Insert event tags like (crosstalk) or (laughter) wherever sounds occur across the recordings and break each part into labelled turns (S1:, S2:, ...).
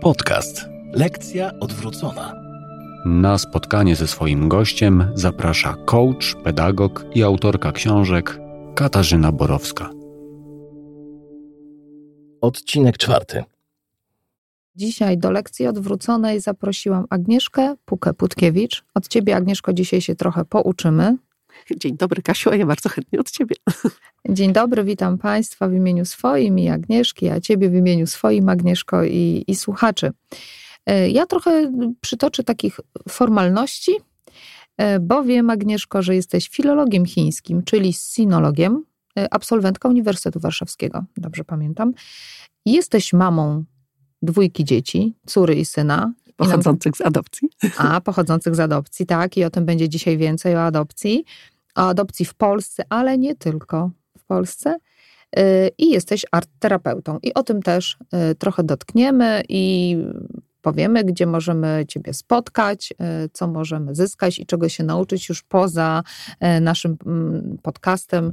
S1: Podcast. Lekcja odwrócona.
S2: Na spotkanie ze swoim gościem zaprasza coach, pedagog i autorka książek Katarzyna Borowska.
S1: Odcinek czwarty.
S3: Dzisiaj do lekcji odwróconej zaprosiłam Agnieszkę Pukę-Putkiewicz. Od ciebie, Agnieszko, dzisiaj się trochę pouczymy.
S4: Dzień dobry, Kasiu, a ja bardzo chętnie od ciebie. (laughs)
S3: Dzień dobry, witam Państwa w imieniu swoim i Agnieszki, a Ciebie w imieniu swoim, Agnieszko, i, i słuchaczy. E, ja trochę przytoczę takich formalności, e, bo wiem, Agnieszko, że jesteś filologiem chińskim, czyli sinologiem, e, absolwentka Uniwersytetu Warszawskiego, dobrze pamiętam. Jesteś mamą dwójki dzieci, córy i syna.
S4: Pochodzących z adopcji.
S3: A, pochodzących z adopcji, tak. I o tym będzie dzisiaj więcej, o adopcji. O adopcji w Polsce, ale nie tylko w Polsce. Y, I jesteś artterapeutą. I o tym też y, trochę dotkniemy i powiemy, gdzie możemy Ciebie spotkać, y, co możemy zyskać i czego się nauczyć już poza naszym mm, podcastem,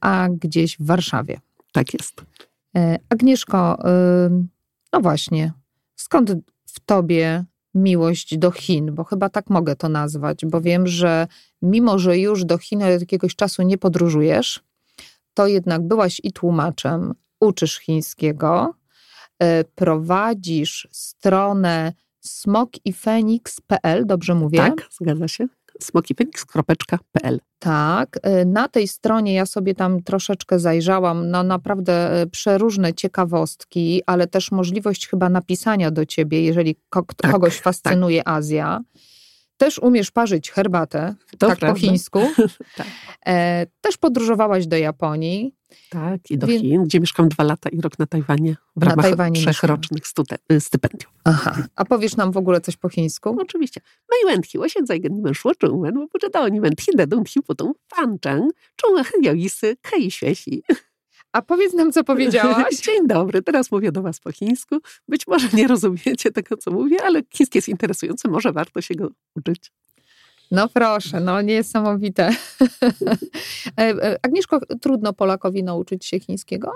S3: a gdzieś w Warszawie.
S4: Tak jest.
S3: Agnieszko, no właśnie, skąd w tobie miłość do Chin, bo chyba tak mogę to nazwać, bo wiem, że mimo, że już do Chin od jakiegoś czasu nie podróżujesz, to jednak byłaś i tłumaczem, uczysz chińskiego, e, prowadzisz stronę smokifenix.pl, dobrze mówię?
S4: Tak, zgadza się smokifenix.pl.
S3: Tak, y, na tej stronie ja sobie tam troszeczkę zajrzałam, no naprawdę y, przeróżne ciekawostki, ale też możliwość chyba napisania do ciebie, jeżeli tak, kogoś tak. fascynuje tak. Azja. Też umiesz parzyć herbatę, to tak prawda. po chińsku. (laughs) tak. E, też podróżowałaś do Japonii.
S4: Tak, i do Wie... Chin, gdzie mieszkam dwa lata i rok na Tajwanie w ramach trzechrocznych stypendiów.
S3: Y, Aha, a powiesz nam w ogóle coś po chińsku?
S4: No, oczywiście. No Meiwentki, osiedzajgen nimen szło czułem, bo czytałem nimen tinde dum hiputum fanczang, czułem hyoisy, kei świeci.
S3: A powiedz nam, co powiedziałaś. (laughs)
S4: Dzień dobry, teraz mówię do Was po chińsku. Być może nie rozumiecie tego, co mówię, ale chiński jest interesujący, może warto się go uczyć.
S3: No proszę, no niesamowite. (laughs) E, e, Agnieszko, trudno Polakowi nauczyć się chińskiego?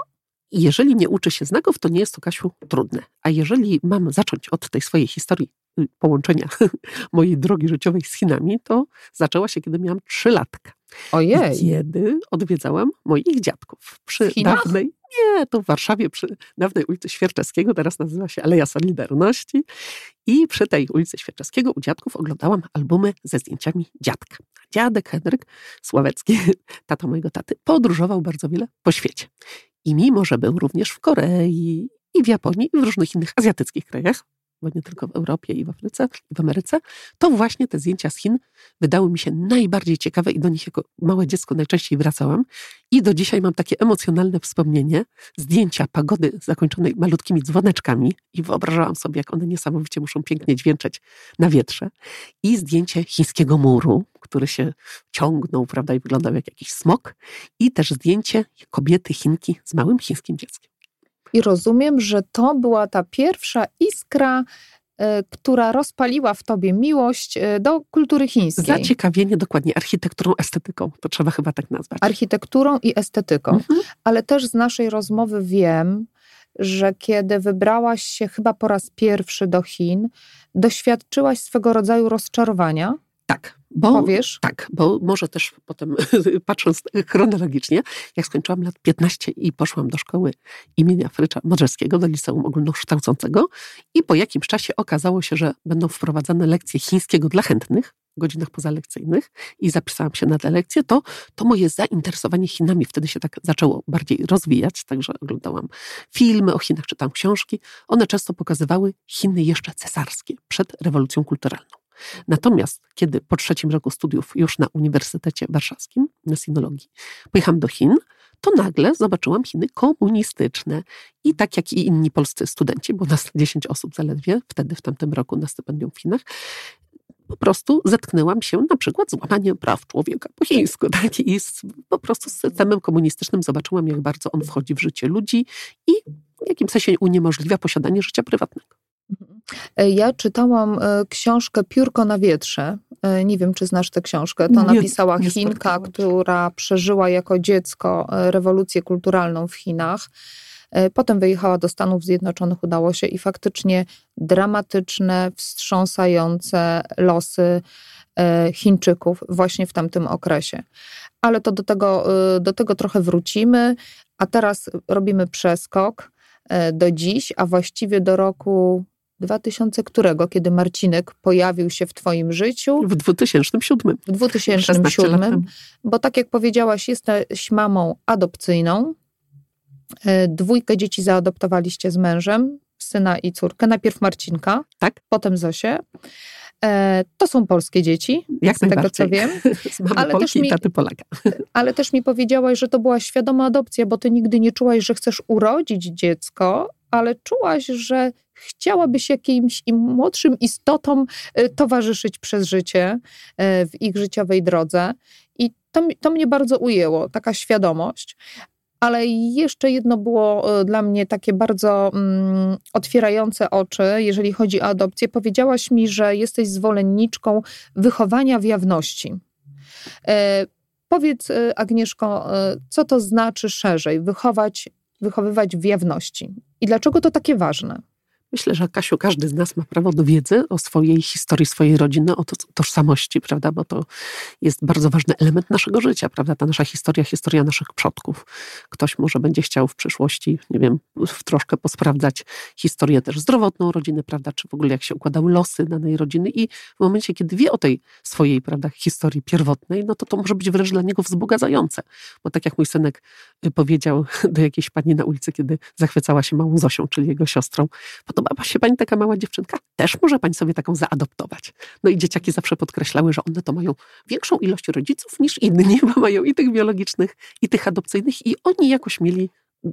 S4: Jeżeli nie uczy się znaków, to nie jest to, Kasiu, trudne. A jeżeli mam zacząć od tej swojej historii y, połączenia (laughs) mojej drogi życiowej z Chinami, to zaczęła się, kiedy miałam trzy latka.
S3: Ojej.
S4: Kiedy odwiedzałam moich dziadków przy dawnej, nie, to w Warszawie przy dawnej ulicy Świerczewskiego, teraz nazywa się Aleja Solidarności. I przy tej ulicy Świerczewskiego u dziadków oglądałam albumy ze zdjęciami dziadka. Dziadek Henryk Sławecki, (laughs) tata mojego taty, podróżował bardzo wiele po świecie. I mimo, że był również w Korei i w Japonii i w różnych innych azjatyckich krajach, bo nie tylko w Europie i w Afryce i w Ameryce, to właśnie te zdjęcia z Chin wydały mi się najbardziej ciekawe i do nich jako małe dziecko najczęściej wracałam. I do dzisiaj mam takie emocjonalne wspomnienie zdjęcia pagody zakończonej malutkimi dzwoneczkami i wyobrażałam sobie, jak one niesamowicie muszą pięknie dźwięczeć na wietrze. I zdjęcie chińskiego muru, który się ciągnął, prawda, i wyglądał jak jakiś smok. I też zdjęcie kobiety Chinki z małym chińskim dzieckiem.
S3: I rozumiem, że to była ta pierwsza iskra, e, która rozpaliła w tobie miłość e, do kultury chińskiej.
S4: Zaciekawienie dokładnie architekturą, estetyką, to trzeba chyba tak nazwać.
S3: Architekturą i estetyką. Mhm. Ale też z naszej rozmowy wiem, że kiedy wybrałaś się chyba po raz pierwszy do Chin, doświadczyłaś swego rodzaju rozczarowania.
S4: Tak. Bo,
S3: Powiesz?
S4: Tak, bo może też potem, (laughs) patrząc chronologicznie, jak skończyłam lat 15 i poszłam do szkoły imienia Frycza Modrzewskiego, do liceum ogólnokształcącego i po jakimś czasie okazało się, że będą wprowadzane lekcje chińskiego dla chętnych, w godzinach pozalekcyjnych i zapisałam się na te lekcje, to, to moje zainteresowanie Chinami wtedy się tak zaczęło bardziej rozwijać, także oglądałam filmy o Chinach, czytam książki. One często pokazywały Chiny jeszcze cesarskie, przed rewolucją kulturalną. Natomiast kiedy po trzecim roku studiów już na Uniwersytecie Warszawskim, na sinologii, pojechałam do Chin, to nagle zobaczyłam Chiny komunistyczne. I tak jak i inni polscy studenci, bo nas (laughs) 10 osób zaledwie wtedy w tamtym roku na stypendium w Chinach, po prostu zetknęłam się na przykład z łamaniem praw człowieka po chińsku. (laughs) Tak? I z, po prostu z systemem komunistycznym zobaczyłam, jak bardzo on wchodzi w życie ludzi i w jakimś sensie uniemożliwia posiadanie życia prywatnego.
S3: E, ja czytałam e, książkę Piórko na wietrze. E, nie wiem, czy znasz tę książkę. To nie, napisała nie Chinka, która przeżyła jako dziecko rewolucję kulturalną w Chinach. Potem wyjechała do Stanów Zjednoczonych, udało się i faktycznie dramatyczne, wstrząsające losy Chińczyków właśnie w tamtym okresie. Ale to do tego, do tego trochę wrócimy, a teraz robimy przeskok do dziś, a właściwie do roku 2000 którego, kiedy Marcinek pojawił się w Twoim życiu?
S4: W 2007.
S3: W 2007, bo tak jak powiedziałaś, jesteś mamą adopcyjną. E, dwójkę dzieci zaadoptowaliście z mężem, syna i córkę. Najpierw Marcinka,
S4: tak?
S3: potem Zosię. E, to są polskie dzieci,
S4: Jak
S3: z tego co wiem. (laughs)
S4: Ale Polki też mi, taty Polaka. (laughs)
S3: Ale też mi powiedziałaś, że to była świadoma adopcja, bo ty nigdy nie czułaś, że chcesz urodzić dziecko, ale czułaś, że chciałabyś jakimś młodszym istotom y, towarzyszyć przez życie y, w ich życiowej drodze. I to, to mnie bardzo ujęło, taka świadomość. Ale jeszcze jedno było y, dla mnie takie bardzo mm, otwierające oczy, jeżeli chodzi o adopcję. Powiedziałaś mi, że jesteś zwolenniczką wychowania w jawności. E, powiedz, Agnieszko, co to znaczy szerzej wychować, wychowywać w jawności i dlaczego to takie ważne?
S4: Myślę, że Kasiu, każdy z nas ma prawo do wiedzy o swojej historii, swojej rodziny, o to, tożsamości, prawda? Bo to jest bardzo ważny element naszego życia, prawda? Ta nasza historia, historia naszych przodków. Ktoś może będzie chciał w przyszłości, nie wiem, troszkę posprawdzać historię też zdrowotną rodziny, prawda? Czy w ogóle jak się układały losy danej rodziny i w momencie, kiedy wie o tej swojej, prawda, historii pierwotnej, no to to może być wręcz dla niego wzbogacające. Bo tak jak mój synek y, powiedział (laughs) do jakiejś pani na ulicy, kiedy zachwycała się małą Zosią, czyli jego siostrą, podoba podoba się pani taka mała dziewczynka? Też może pani sobie taką zaadoptować. No i dzieciaki zawsze podkreślały, że one to mają większą ilość rodziców niż inni, (laughs) bo mają i tych biologicznych, i tych adopcyjnych i oni jakoś mieli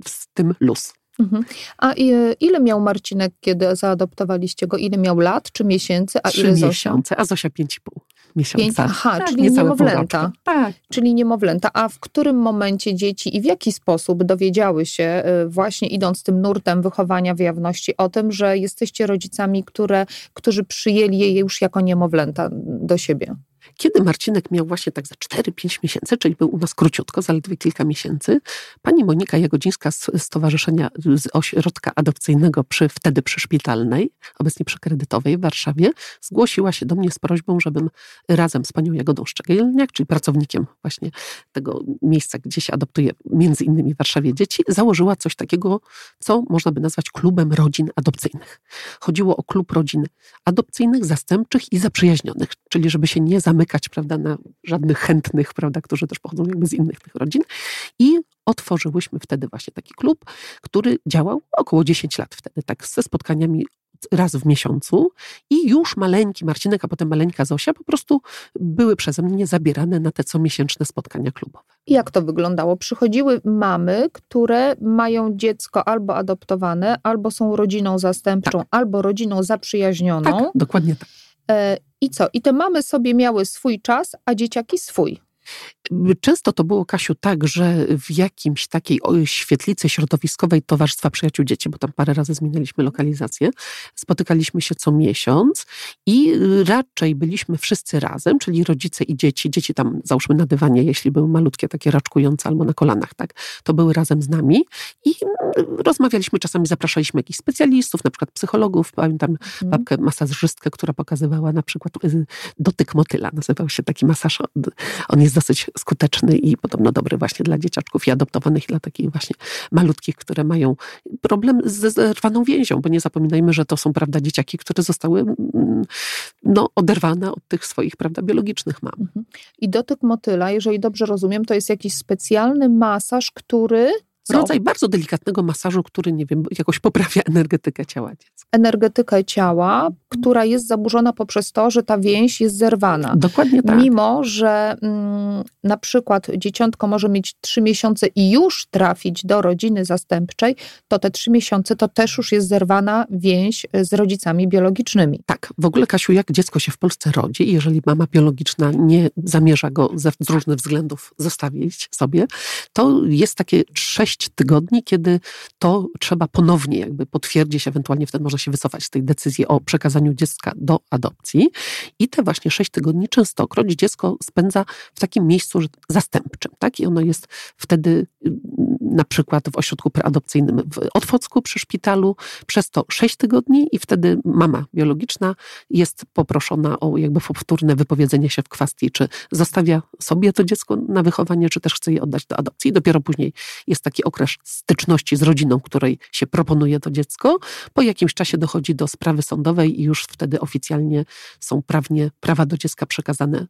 S4: z tym luz.
S3: Mhm. A ile miał Marcinek, kiedy zaadoptowaliście go? Ile miał lat czy miesięcy? A
S4: Trzy
S3: ile Zosia?
S4: miesiące, a Zosia pięć i pół miesiąca. Pięć,
S3: aha, tak, czyli niemowlęta. Tak. Czyli niemowlęta. A w którym momencie dzieci i w jaki sposób dowiedziały się, y, właśnie idąc tym nurtem wychowania w jawności, o tym, że jesteście rodzicami, które, którzy przyjęli je już jako niemowlęta do siebie?
S4: Kiedy Marcinek miał właśnie tak za 4-5 miesięcy, czyli był u nas króciutko, zaledwie kilka miesięcy, pani Monika Jagodzińska z Stowarzyszenia z Ośrodka Adopcyjnego przy, wtedy przy Szpitalnej, obecnie przy Kredytowej w Warszawie, zgłosiła się do mnie z prośbą, żebym razem z panią Jagodą Szczegielniak, czyli pracownikiem właśnie tego miejsca, gdzie się adoptuje między innymi w Warszawie dzieci, założyła coś takiego, co można by nazwać klubem rodzin adopcyjnych. Chodziło o klub rodzin adopcyjnych, zastępczych i zaprzyjaźnionych, czyli żeby się nie zamykać prawda, na żadnych chętnych, prawda, którzy też pochodzą jakby z innych tych rodzin. I otworzyłyśmy wtedy właśnie taki klub, który działał około 10 lat wtedy, tak ze spotkaniami raz w miesiącu i już maleńki Marcinek, a potem maleńka Zosia po prostu były przeze mnie zabierane na te comiesięczne spotkania klubowe.
S3: Jak to wyglądało? Przychodziły mamy, które mają dziecko albo adoptowane, albo są rodziną zastępczą, tak. albo rodziną zaprzyjaźnioną.
S4: Tak, dokładnie tak.
S3: E, I co? I te mamy sobie miały swój czas, a dzieciaki swój.
S4: Często to było, Kasiu, tak, że w jakimś takiej świetlicy środowiskowej Towarzystwa Przyjaciół Dzieci, bo tam parę razy zmienialiśmy lokalizację, spotykaliśmy się co miesiąc i raczej byliśmy wszyscy razem, czyli rodzice i dzieci. Dzieci tam, załóżmy, na dywanie, jeśli były malutkie, takie raczkujące albo na kolanach, tak, to były razem z nami i rozmawialiśmy, czasami zapraszaliśmy jakichś specjalistów, na przykład psychologów. Pamiętam mhm. babkę masażystkę, która pokazywała na przykład y, dotyk motyla, nazywał się taki masaż. On jest dosyć skuteczny i podobno dobry właśnie dla dzieciaczków i adoptowanych, i dla takich właśnie malutkich, które mają problem ze zerwaną więzią, bo nie zapominajmy, że to są, prawda, dzieciaki, które zostały mm, no, oderwane od tych swoich, prawda, biologicznych mam. Mhm.
S3: I dotyk motyla, jeżeli dobrze rozumiem, to jest jakiś specjalny masaż, który?
S4: Rodzaj bardzo delikatnego masażu, który, nie wiem, jakoś poprawia energetykę ciała dziecka.
S3: Energetykę ciała, która jest zaburzona poprzez to, że ta więź jest zerwana.
S4: Dokładnie tak.
S3: Mimo, że mm, na przykład dzieciątko może mieć trzy miesiące i już trafić do rodziny zastępczej, to te trzy miesiące to też już jest zerwana więź z rodzicami biologicznymi.
S4: Tak. W ogóle, Kasiu, jak dziecko się w Polsce rodzi, jeżeli mama biologiczna nie zamierza go ze, z różnych względów zostawić sobie, to jest takie sześć sześć tygodni, kiedy to trzeba ponownie jakby potwierdzić, ewentualnie wtedy można się wycofać z tej decyzji o przekazaniu dziecka do adopcji. I te właśnie sześć tygodni częstokroć dziecko spędza w takim miejscu zastępczym, tak? I ono jest wtedy mm, na przykład w ośrodku preadopcyjnym w Otwocku przy szpitalu przez to sześć tygodni i wtedy mama biologiczna jest poproszona o jakby powtórne wypowiedzenie się w kwestii, czy zostawia sobie to dziecko na wychowanie, czy też chce je oddać do adopcji. I dopiero później jest taki okres styczności z rodziną, której się proponuje to dziecko. Po jakimś czasie dochodzi do sprawy sądowej i już wtedy oficjalnie są prawnie prawa do dziecka przekazane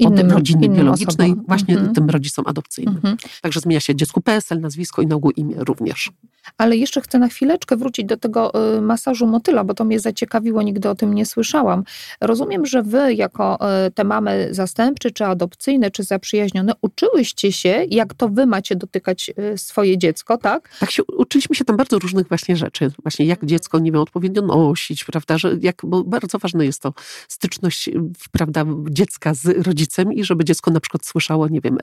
S4: innym, od rodziny biologicznej osobom. właśnie mm -hmm. tym rodzicom adopcyjnym. Mm -hmm. Także zmienia się dziecku PSL, nazwisko i na ogół imię również.
S3: Ale jeszcze chcę na chwileczkę wrócić do tego y, masażu motyla, bo to mnie zaciekawiło, nigdy o tym nie słyszałam. Rozumiem, że wy jako y, te mamy zastępcze, czy adopcyjne, czy zaprzyjaźnione, uczyłyście się, jak to wy macie dotykać y, swoje dziecko, tak?
S4: Tak się, uczyliśmy się tam bardzo różnych właśnie rzeczy. Właśnie jak dziecko, nie wiem, odpowiednio nosić, prawda, że jak, bo bardzo ważne jest to styczność, prawda, dziecka z rodzicem i żeby dziecko na przykład słyszało, nie wiem,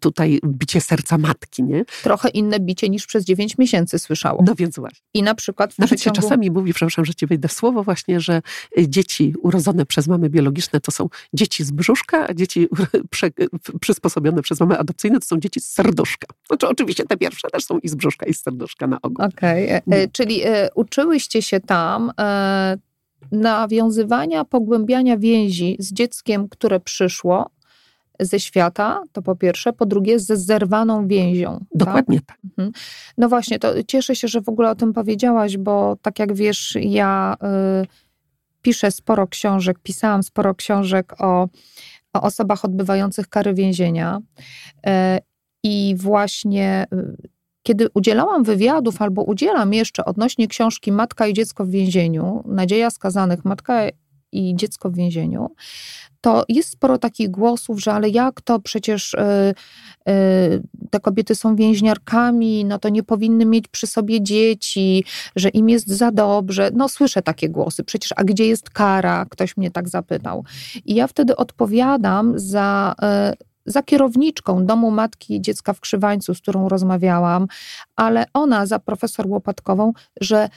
S4: tutaj bicie serca matki, nie?
S3: Trochę inne bicie niż przez 9 miesięcy słyszało.
S4: No więc właśnie.
S3: I na przykład w
S4: Nawet się czasami mówi, przepraszam, że ci wejdę w słowo właśnie, że y, dzieci urodzone przez mamy biologiczne to są dzieci z brzuszka, a dzieci prze, przysposobione przez mamy adopcyjne to są dzieci z serduszka. Znaczy oczywiście te pierwsze też są i z brzuszka, i z serduszka na ogół.
S3: Okej, okay. E, e, czyli e, uczyłyście się tam nawiązywania, pogłębiania więzi z dzieckiem, które przyszło, ze świata, to po pierwsze, po drugie ze zerwaną więzią. Tak?
S4: Dokładnie tak. tak. Mhm.
S3: No właśnie, to cieszę się, że w ogóle o tym powiedziałaś, bo tak jak wiesz, ja y, piszę sporo książek, pisałam sporo książek o, o osobach odbywających kary więzienia y, i właśnie y, kiedy udzielałam wywiadów albo udzielam jeszcze odnośnie książki Matka i dziecko w więzieniu, Nadzieja skazanych, Matka i dziecko w więzieniu, to jest sporo takich głosów, że ale jak to przecież yy, yy, te kobiety są więźniarkami, no to nie powinny mieć przy sobie dzieci, że im jest za dobrze. No słyszę takie głosy, przecież a gdzie jest kara? Ktoś mnie tak zapytał. I ja wtedy odpowiadam za. Yy, za kierowniczką domu matki dziecka w Krzywańcu, z którą rozmawiałam, ale ona za profesor Łopatkową, że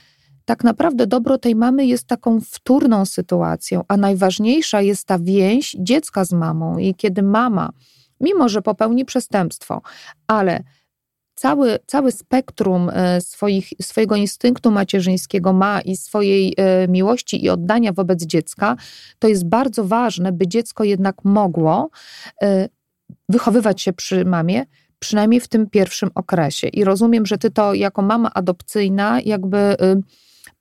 S3: tak naprawdę dobro tej mamy jest taką wtórną sytuacją, a najważniejsza jest ta więź dziecka z mamą. I kiedy mama, mimo że popełni przestępstwo, ale cały, cały spektrum e, swoich, swojego instynktu macierzyńskiego ma i swojej e, miłości i oddania wobec dziecka, to jest bardzo ważne, by dziecko jednak mogło e, wychowywać się przy mamie, przynajmniej w tym pierwszym okresie. I rozumiem, że ty to jako mama adopcyjna jakby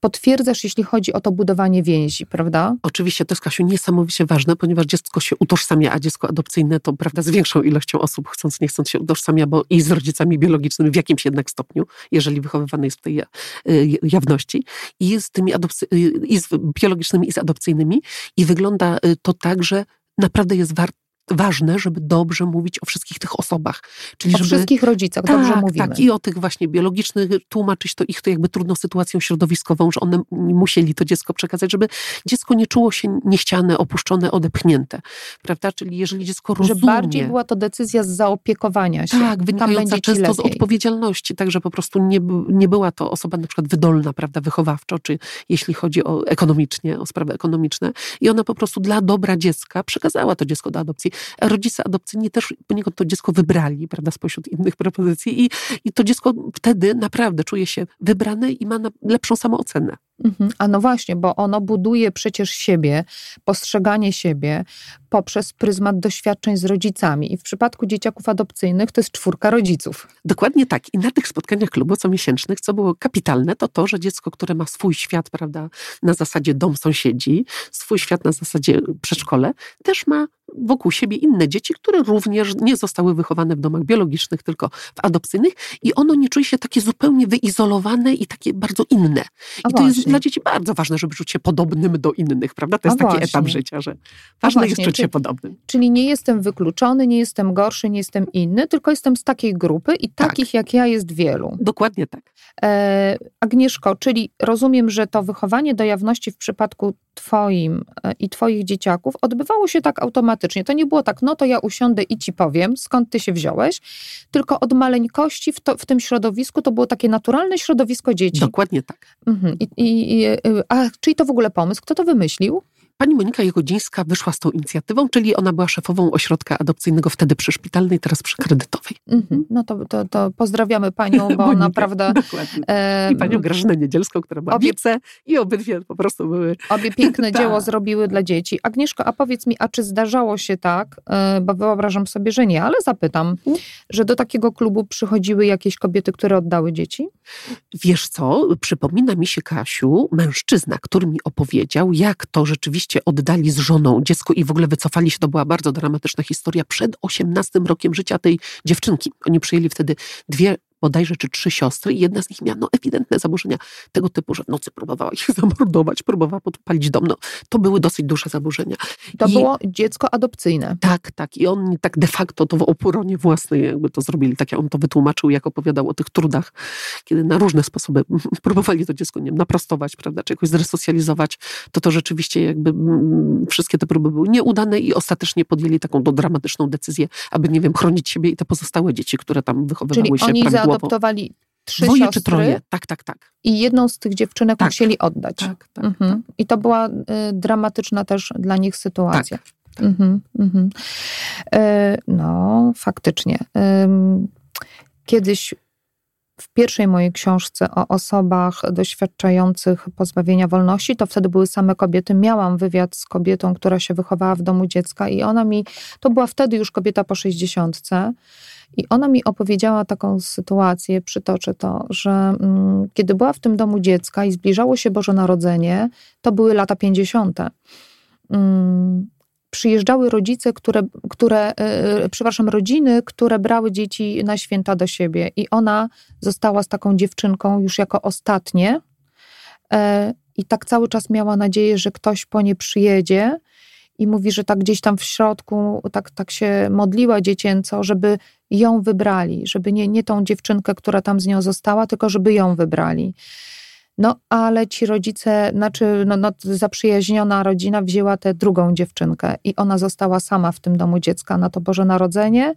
S3: potwierdzasz, jeśli chodzi o to budowanie więzi, prawda?
S4: Oczywiście to jest, Kasiu, niesamowicie ważne, ponieważ dziecko się utożsamia, a dziecko adopcyjne to, prawda, z większą ilością osób, chcąc, nie chcąc się utożsamia, bo i z rodzicami biologicznymi w jakimś jednak stopniu, jeżeli wychowywane jest w tej y, jawności, i z tymi adopcy- y, i z biologicznymi, i z adopcyjnymi. I wygląda y, to tak, że naprawdę jest warto ważne, żeby dobrze mówić o wszystkich tych osobach.
S3: Czyli o żeby, wszystkich rodzicach tak, dobrze mówimy.
S4: Tak, i o tych właśnie biologicznych, tłumaczyć to ich to jakby trudną sytuacją środowiskową, że one musieli to dziecko przekazać, żeby dziecko nie czuło się niechciane, opuszczone, odepchnięte. Prawda? Czyli jeżeli dziecko rozumie...
S3: Że bardziej była to decyzja z zaopiekowania się.
S4: Tak, wynikająca często z odpowiedzialności, także po prostu nie, nie była to osoba na przykład wydolna, prawda, wychowawczo, czy jeśli chodzi o ekonomicznie, o sprawy ekonomiczne. I ona po prostu dla dobra dziecka przekazała to dziecko do adopcji rodzice adopcyjni też poniekąd to dziecko wybrali, prawda, spośród innych propozycji i, i to dziecko wtedy naprawdę czuje się wybrane i ma lepszą samoocenę.
S3: Mhm. A no właśnie, bo ono buduje przecież siebie, postrzeganie siebie poprzez pryzmat doświadczeń z rodzicami. I w przypadku dzieciaków adopcyjnych to jest czwórka rodziców.
S4: Dokładnie tak. I na tych spotkaniach klubu comiesięcznych, co było kapitalne, to to, że dziecko, które ma swój świat, prawda, na zasadzie dom sąsiedzi, swój świat na zasadzie przedszkole, też ma wokół siebie inne dzieci, które również nie zostały wychowane w domach biologicznych, tylko w adopcyjnych i ono nie czuje się takie zupełnie wyizolowane i takie bardzo inne. I A to właśnie. jest dla dzieci bardzo ważne, żeby czuć się podobnym do innych, prawda? To jest A taki właśnie. etap życia, że ważne jest czuć się podobnym.
S3: Czyli nie jestem wykluczony, nie jestem gorszy, nie jestem inny, tylko jestem z takiej grupy i tak. takich jak ja jest wielu.
S4: Dokładnie tak.
S3: E, Agnieszko, czyli rozumiem, że to wychowanie do jawności w przypadku twoim e, i twoich dzieciaków odbywało się tak automatycznie, faktycznie, to nie było tak, no to ja usiądę i ci powiem, skąd ty się wziąłeś, tylko od maleńkości w, to, w tym środowisku to było takie naturalne środowisko dzieci.
S4: Dokładnie tak.
S3: Mhm. I, i, i, a czyli to w ogóle pomysł? Kto to wymyślił?
S4: Pani Monika Jagodzińska wyszła z tą inicjatywą, czyli ona była szefową ośrodka adopcyjnego wtedy przy szpitalnej, teraz przy kredytowej.
S3: Mhm. No to, to, to pozdrawiamy panią, bo (laughs)
S4: Monikę,
S3: naprawdę... E,
S4: I panią Grażynę Niedzielską, która była
S3: obie-
S4: wice i obydwie po prostu były... (laughs)
S3: Obie piękne (laughs)
S4: Tak.
S3: dzieło zrobiły dla dzieci. Agnieszko, a powiedz mi, a czy zdarzało się tak, e, bo wyobrażam sobie, że nie, ale zapytam,
S4: Mhm.
S3: że do takiego klubu przychodziły jakieś kobiety, które oddały dzieci?
S4: Wiesz co, przypomina mi się, Kasiu, mężczyzna, który mi opowiedział, jak to rzeczywiście oddali z żoną dziecko i w ogóle wycofali się. To była bardzo dramatyczna historia przed 18 rokiem życia tej dziewczynki. Oni przyjęli wtedy dwie bodajże czy trzy siostry i jedna z nich miała no, ewidentne zaburzenia tego typu, że w nocy próbowała ich (laughs) zamordować, próbowała podpalić dom. No, to były dosyć duże zaburzenia.
S3: To
S4: I-
S3: było dziecko adopcyjne.
S4: Tak, tak. I oni tak de facto to w oporonie własnej jakby to zrobili. Tak jak on to wytłumaczył, jak opowiadał o tych trudach, kiedy na różne sposoby (laughs) próbowali to dziecko, nie wiem, naprostować, prawda, czy jakoś zresocjalizować, to to rzeczywiście jakby mm, wszystkie te próby były nieudane i ostatecznie podjęli taką dramatyczną decyzję, aby, nie wiem, chronić siebie i te pozostałe dzieci, które tam wychowywały
S3: Czyli
S4: się
S3: oni zaadoptowali trzy
S4: Dwoje
S3: siostry
S4: czy troje. Tak, tak, tak.
S3: i jedną z tych dziewczynek
S4: Tak.
S3: musieli oddać.
S4: Tak, tak,
S3: Mhm. I to była y, dramatyczna też dla nich sytuacja. Mhm, mhm. E, no, faktycznie. Kiedyś w pierwszej mojej książce o osobach doświadczających pozbawienia wolności, to wtedy były same kobiety. Miałam wywiad z kobietą, która się wychowała w domu dziecka i ona mi, to była wtedy już kobieta po sześćdziesiątce i ona mi opowiedziała taką sytuację, przytoczę to, że mm, kiedy była w tym domu dziecka i zbliżało się Boże Narodzenie, to były lata 50. Mm, przyjeżdżały rodzice, które, które e, przepraszam, rodziny, które brały dzieci na święta do siebie i ona została z taką dziewczynką już jako ostatnie e, i tak cały czas miała nadzieję, że ktoś po nie przyjedzie i mówi, że tak gdzieś tam w środku tak, tak się modliła dziecięco, żeby ją wybrali, żeby nie, nie tą dziewczynkę, która tam z nią została, tylko żeby ją wybrali. No, ale ci rodzice, znaczy no, no, zaprzyjaźniona rodzina wzięła tę drugą dziewczynkę i ona została sama w tym domu dziecka na to Boże Narodzenie.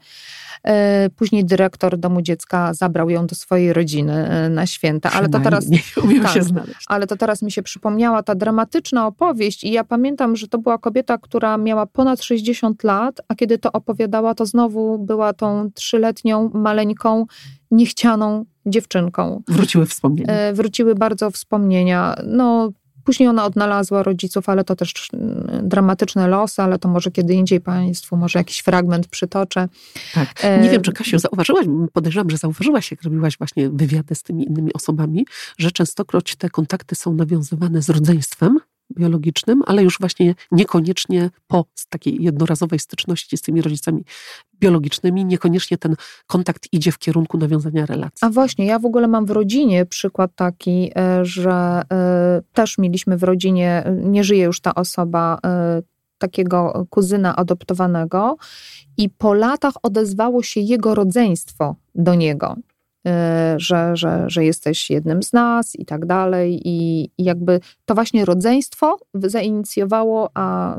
S3: E, Później dyrektor domu dziecka zabrał ją do swojej rodziny e, na święta, ale to teraz
S4: Nie
S3: tak.
S4: się znaleźć.
S3: ale to teraz mi się przypomniała ta dramatyczna opowieść i ja pamiętam, że to była kobieta, która miała ponad 60 lat, a kiedy to opowiadała, to znowu była tą trzyletnią, maleńką, niechcianą dziewczynką.
S4: Wróciły wspomnienia.
S3: E, Wróciły bardzo wspomnienia. No, później ona odnalazła rodziców, ale to też mm, dramatyczne losy, ale to może kiedy indziej Państwu, może jakiś fragment przytoczę.
S4: Tak.
S3: E,
S4: Nie wiem, czy Kasiu zauważyłaś, podejrzewam, że zauważyłaś, jak robiłaś właśnie wywiady z tymi innymi osobami, że częstokroć te kontakty są nawiązywane z rodzeństwem biologicznym, ale już właśnie niekoniecznie po takiej jednorazowej styczności z tymi rodzicami biologicznymi, niekoniecznie ten kontakt idzie w kierunku nawiązania relacji.
S3: A właśnie, ja w ogóle mam w rodzinie przykład taki, e, że e, też mieliśmy w rodzinie, e, nie żyje już ta osoba, takiego kuzyna adoptowanego i po latach odezwało się jego rodzeństwo do niego, że, że, że jesteś jednym z nas i tak dalej i, i jakby to właśnie rodzeństwo zainicjowało, a,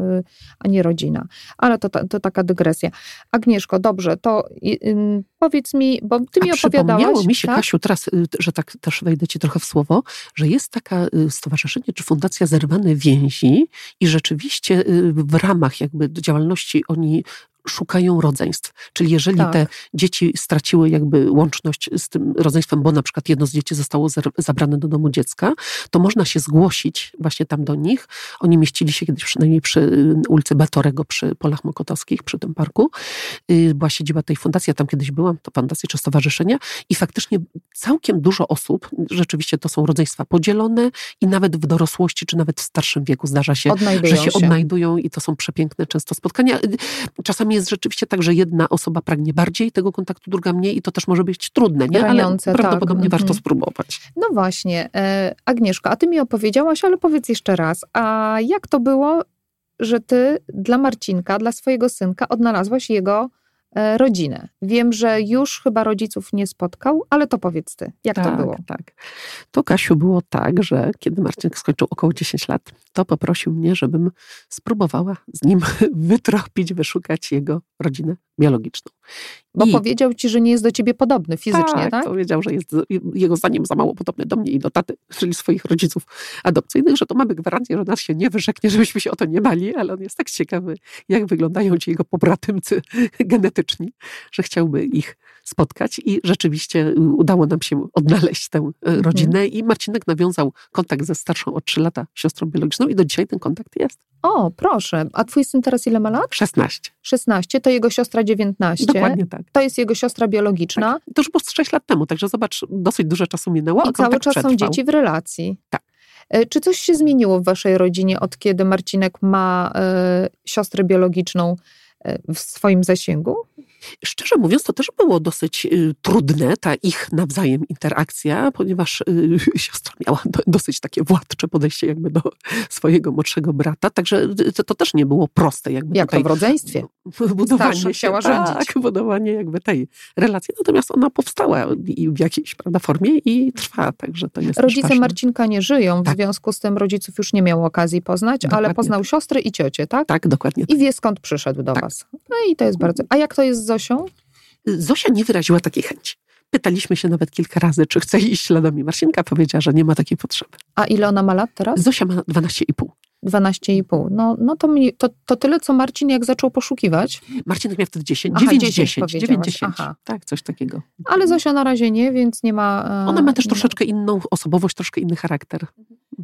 S3: a nie rodzina. Ale to, to taka dygresja. Agnieszko, dobrze, to y, ym, powiedz mi, bo ty mi
S4: A
S3: opowiadałaś...
S4: przypomniało mi się,
S3: tak?
S4: Kasiu, teraz, y, że tak też wejdę ci trochę w słowo, że jest taka y, stowarzyszenie czy fundacja Zerwane Więzi i rzeczywiście y, w ramach jakby działalności oni szukają rodzeństw. Czyli jeżeli
S3: Tak.
S4: te dzieci straciły jakby łączność z tym rodzeństwem, bo na przykład jedno z dzieci zostało zabrane do domu dziecka, to można się zgłosić właśnie tam do nich. Oni mieścili się kiedyś przynajmniej przy y, ulicy Batorego, przy Polach Mokotowskich, przy tym parku. Y, Była siedziba tej fundacji, ja tam kiedyś byłam, to fundacji czy stowarzyszenia i faktycznie całkiem dużo osób, rzeczywiście to są rodzeństwa podzielone i nawet w dorosłości, czy nawet w starszym wieku zdarza się,
S3: Odnajdują
S4: że się, odnajdują i to są przepiękne często spotkania. Y, Czasami jest rzeczywiście tak, że jedna osoba pragnie bardziej tego kontaktu, druga mniej i to też może być trudne, nie? Ale
S3: Raniące, tak.
S4: prawdopodobnie warto
S3: Mhm.
S4: spróbować.
S3: No właśnie, e, Agnieszka, a ty mi opowiedziałaś, ale powiedz jeszcze raz, a jak to było, że ty dla Marcinka, dla swojego synka odnalazłaś jego e, rodzinę? Wiem, że już chyba rodziców nie spotkał, ale to powiedz ty, jak
S4: tak,
S3: to było?
S4: Tak. To Kasiu było tak, że kiedy Marcin skończył około 10 lat, to poprosił mnie, żebym spróbowała z nim (laughs) wytropić, wyszukać jego rodzinę biologiczną.
S3: Bo
S4: I-
S3: powiedział ci, że nie jest do ciebie podobny fizycznie, tak?
S4: powiedział, że jest jego zdaniem za mało podobny do mnie i do taty, czyli swoich rodziców adopcyjnych, że to mamy gwarancję, że nas się nie wyrzeknie, żebyśmy się o to nie bali, ale on jest tak ciekawy, jak wyglądają ci jego pobratymcy (laughs) genetyczni, że chciałby ich spotkać i rzeczywiście y, udało nam się odnaleźć tę y, rodzinę i Marcinek nawiązał kontakt ze starszą o 3 lata siostrą biologiczną i do dzisiaj ten kontakt jest.
S3: O, proszę. A twój syn teraz ile ma lat?
S4: 16.
S3: 16, to jego siostra 19.
S4: Dokładnie tak.
S3: To jest jego siostra biologiczna.
S4: tak. To już było z 6 lat temu, także zobacz, dosyć dużo czasu minęło, a
S3: I cały czas są
S4: przetrwał.
S3: dzieci w relacji.
S4: Tak.
S3: E, Czy coś się zmieniło w waszej rodzinie, od kiedy Marcinek ma e, siostrę biologiczną e, w swoim zasięgu?
S4: Szczerze mówiąc, to też było dosyć y, trudne, ta ich nawzajem interakcja, ponieważ y, (laughs) siostra miała do, dosyć takie władcze podejście jakby do swojego młodszego brata, także y, to, to też nie było proste jakby
S3: Jak to
S4: tutaj
S3: w rodzeństwie? (laughs)
S4: budowanie
S3: Starsza
S4: się, tak,
S3: rządzić.
S4: budowanie jakby tej relacji, natomiast ona powstała i w jakiejś prawda, formie i trwa, także to jest
S3: Rodzice. Marcinka nie żyją, w
S4: Tak.
S3: związku z tym rodziców już nie miał okazji poznać, ale
S4: Dokładnie
S3: poznał
S4: tak.
S3: siostrę i ciocię, tak?
S4: Tak, dokładnie.
S3: I wie skąd przyszedł do
S4: Tak.
S3: was. No i to jest bardzo... A jak to jest Zosią?
S4: Zosia nie wyraziła takiej chęci. Pytaliśmy się nawet kilka razy, czy chce iść śladami Marcinka. Powiedziała, że nie ma takiej potrzeby.
S3: A ile ona ma lat teraz?
S4: Zosia ma 12,5.
S3: 12,5. No, no to, mi, to, to tyle, co Marcin, jak zaczął poszukiwać.
S4: Marcinek miał wtedy 10,
S3: Aha,
S4: 9,
S3: 10
S4: 10,
S3: powiedziałaś.
S4: 9, 10.
S3: Aha.
S4: Tak, coś takiego.
S3: Ale Zosia na razie nie, więc nie ma... e,
S4: Ona ma też troszeczkę inną osobowość, troszkę inny charakter.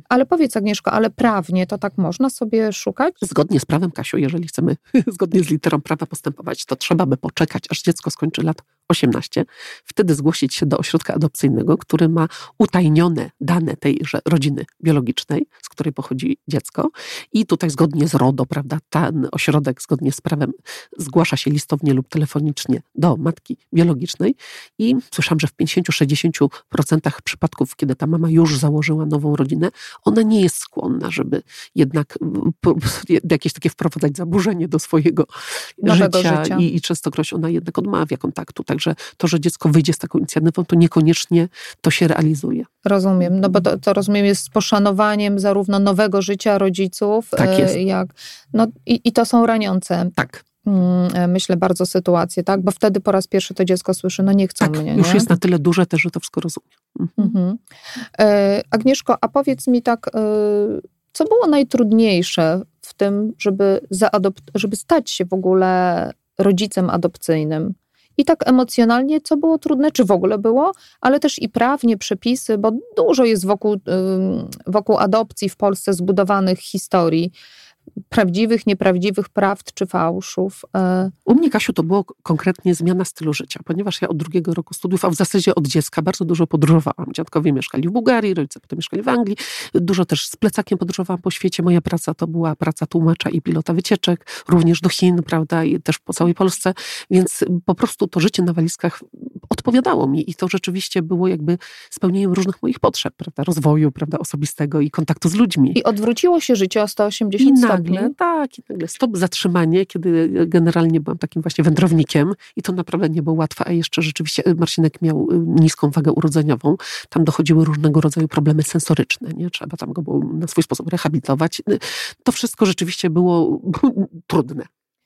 S3: Ale powiedz Agnieszko, ale prawnie to tak można sobie szukać?
S4: Zgodnie z prawem, Kasiu, jeżeli chcemy (laughs) zgodnie z literą prawa postępować, to trzeba by poczekać, aż dziecko skończy lat 18, wtedy zgłosić się do ośrodka adopcyjnego, który ma utajnione dane tejże rodziny biologicznej, z której pochodzi dziecko. I tutaj zgodnie z RODO, prawda, ten ośrodek zgodnie z prawem zgłasza się listownie lub telefonicznie do matki biologicznej. I słyszałam, że w 50-60% przypadków, kiedy ta mama już założyła nową rodzinę, ona nie jest skłonna, żeby jednak mm, (laughs) jakieś takie wprowadzać zaburzenie do swojego
S3: Nowego
S4: życia,
S3: życia.
S4: I, i częstokroć ona jednak odmawia kontaktu. Także to, że dziecko wyjdzie z taką inicjatywą, to niekoniecznie to się realizuje.
S3: Rozumiem, no bo to, to rozumiem jest z poszanowaniem zarówno nowego życia rodziców,
S4: Tak
S3: e,
S4: jest.
S3: jak... No i, i to są raniące,
S4: Tak,
S3: mm, e, myślę, bardzo sytuacje, tak? Bo wtedy po raz pierwszy to dziecko słyszy, no nie chcą
S4: tak.
S3: mnie,
S4: Już
S3: nie?
S4: jest na tyle duże też, że to wszystko rozumie. Mhm.
S3: Mhm. E, Agnieszko, a powiedz mi tak, e, co było najtrudniejsze w tym, żeby, żeby stać się w ogóle rodzicem adopcyjnym? I tak emocjonalnie, co było trudne, czy w ogóle było, ale też i prawnie, przepisy, bo dużo jest wokół, wokół adopcji w Polsce zbudowanych historii, prawdziwych, nieprawdziwych prawd czy fałszów. E,
S4: U mnie, Kasiu, to było konkretnie zmiana stylu życia, ponieważ ja od drugiego roku studiów, a w zasadzie od dziecka bardzo dużo podróżowałam. Dziadkowie mieszkali w Bułgarii, rodzice potem mieszkali w Anglii. Dużo też z plecakiem podróżowałam po świecie. Moja praca to była praca tłumacza i pilota wycieczek, również do Chin, prawda, i też po całej Polsce. Więc po prostu to życie na walizkach odpowiadało mi i to rzeczywiście było jakby spełnieniem różnych moich potrzeb, prawda, rozwoju, prawda, osobistego i kontaktu z ludźmi.
S3: I odwróciło się życie o 180
S4: I
S3: stopni.
S4: Nagle, tak, i nagle stop, zatrzymanie, kiedy generalnie byłam takim właśnie wędrownikiem i to naprawdę nie było łatwe, a jeszcze rzeczywiście Marcinek miał y, niską wagę urodzeniową, tam dochodziły różnego rodzaju problemy sensoryczne, nie? Trzeba tam go było na swój sposób rehabilitować. To wszystko rzeczywiście było (laughs) trudne.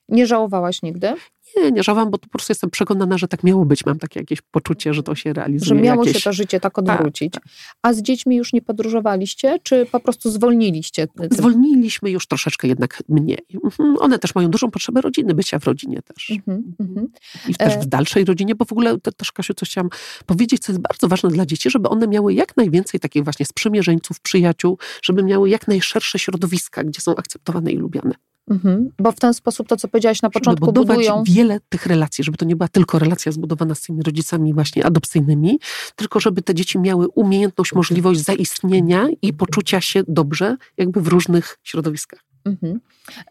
S3: Nie żałowałaś nigdy?
S4: Nie, nie żałam, bo po prostu jestem przekonana, że tak miało być. Mam takie jakieś poczucie, że to się realizuje.
S3: Że miało
S4: jakieś...
S3: się to życie tak odwrócić. A z dziećmi już nie podróżowaliście, czy po prostu zwolniliście? tym?
S4: Zwolniliśmy już troszeczkę jednak mniej. Mhm. One też mają dużą potrzebę rodziny, bycia w rodzinie też.
S3: Mhm, mhm.
S4: I też
S3: E-
S4: w dalszej rodzinie, bo w ogóle te- też, Kasiu, coś chciałam powiedzieć, co jest bardzo ważne dla dzieci, żeby one miały jak najwięcej takich właśnie sprzymierzeńców, przyjaciół, żeby miały jak najszersze środowiska, gdzie są akceptowane i lubiane.
S3: Mhm. Bo w ten sposób to, co powiedziałaś na
S4: Żeby
S3: początku,
S4: budować
S3: budują...
S4: wiele tych relacji, żeby to nie była tylko relacja zbudowana z tymi rodzicami właśnie adopcyjnymi, tylko żeby te dzieci miały umiejętność, możliwość zaistnienia i poczucia się dobrze jakby w różnych środowiskach.
S3: Mhm.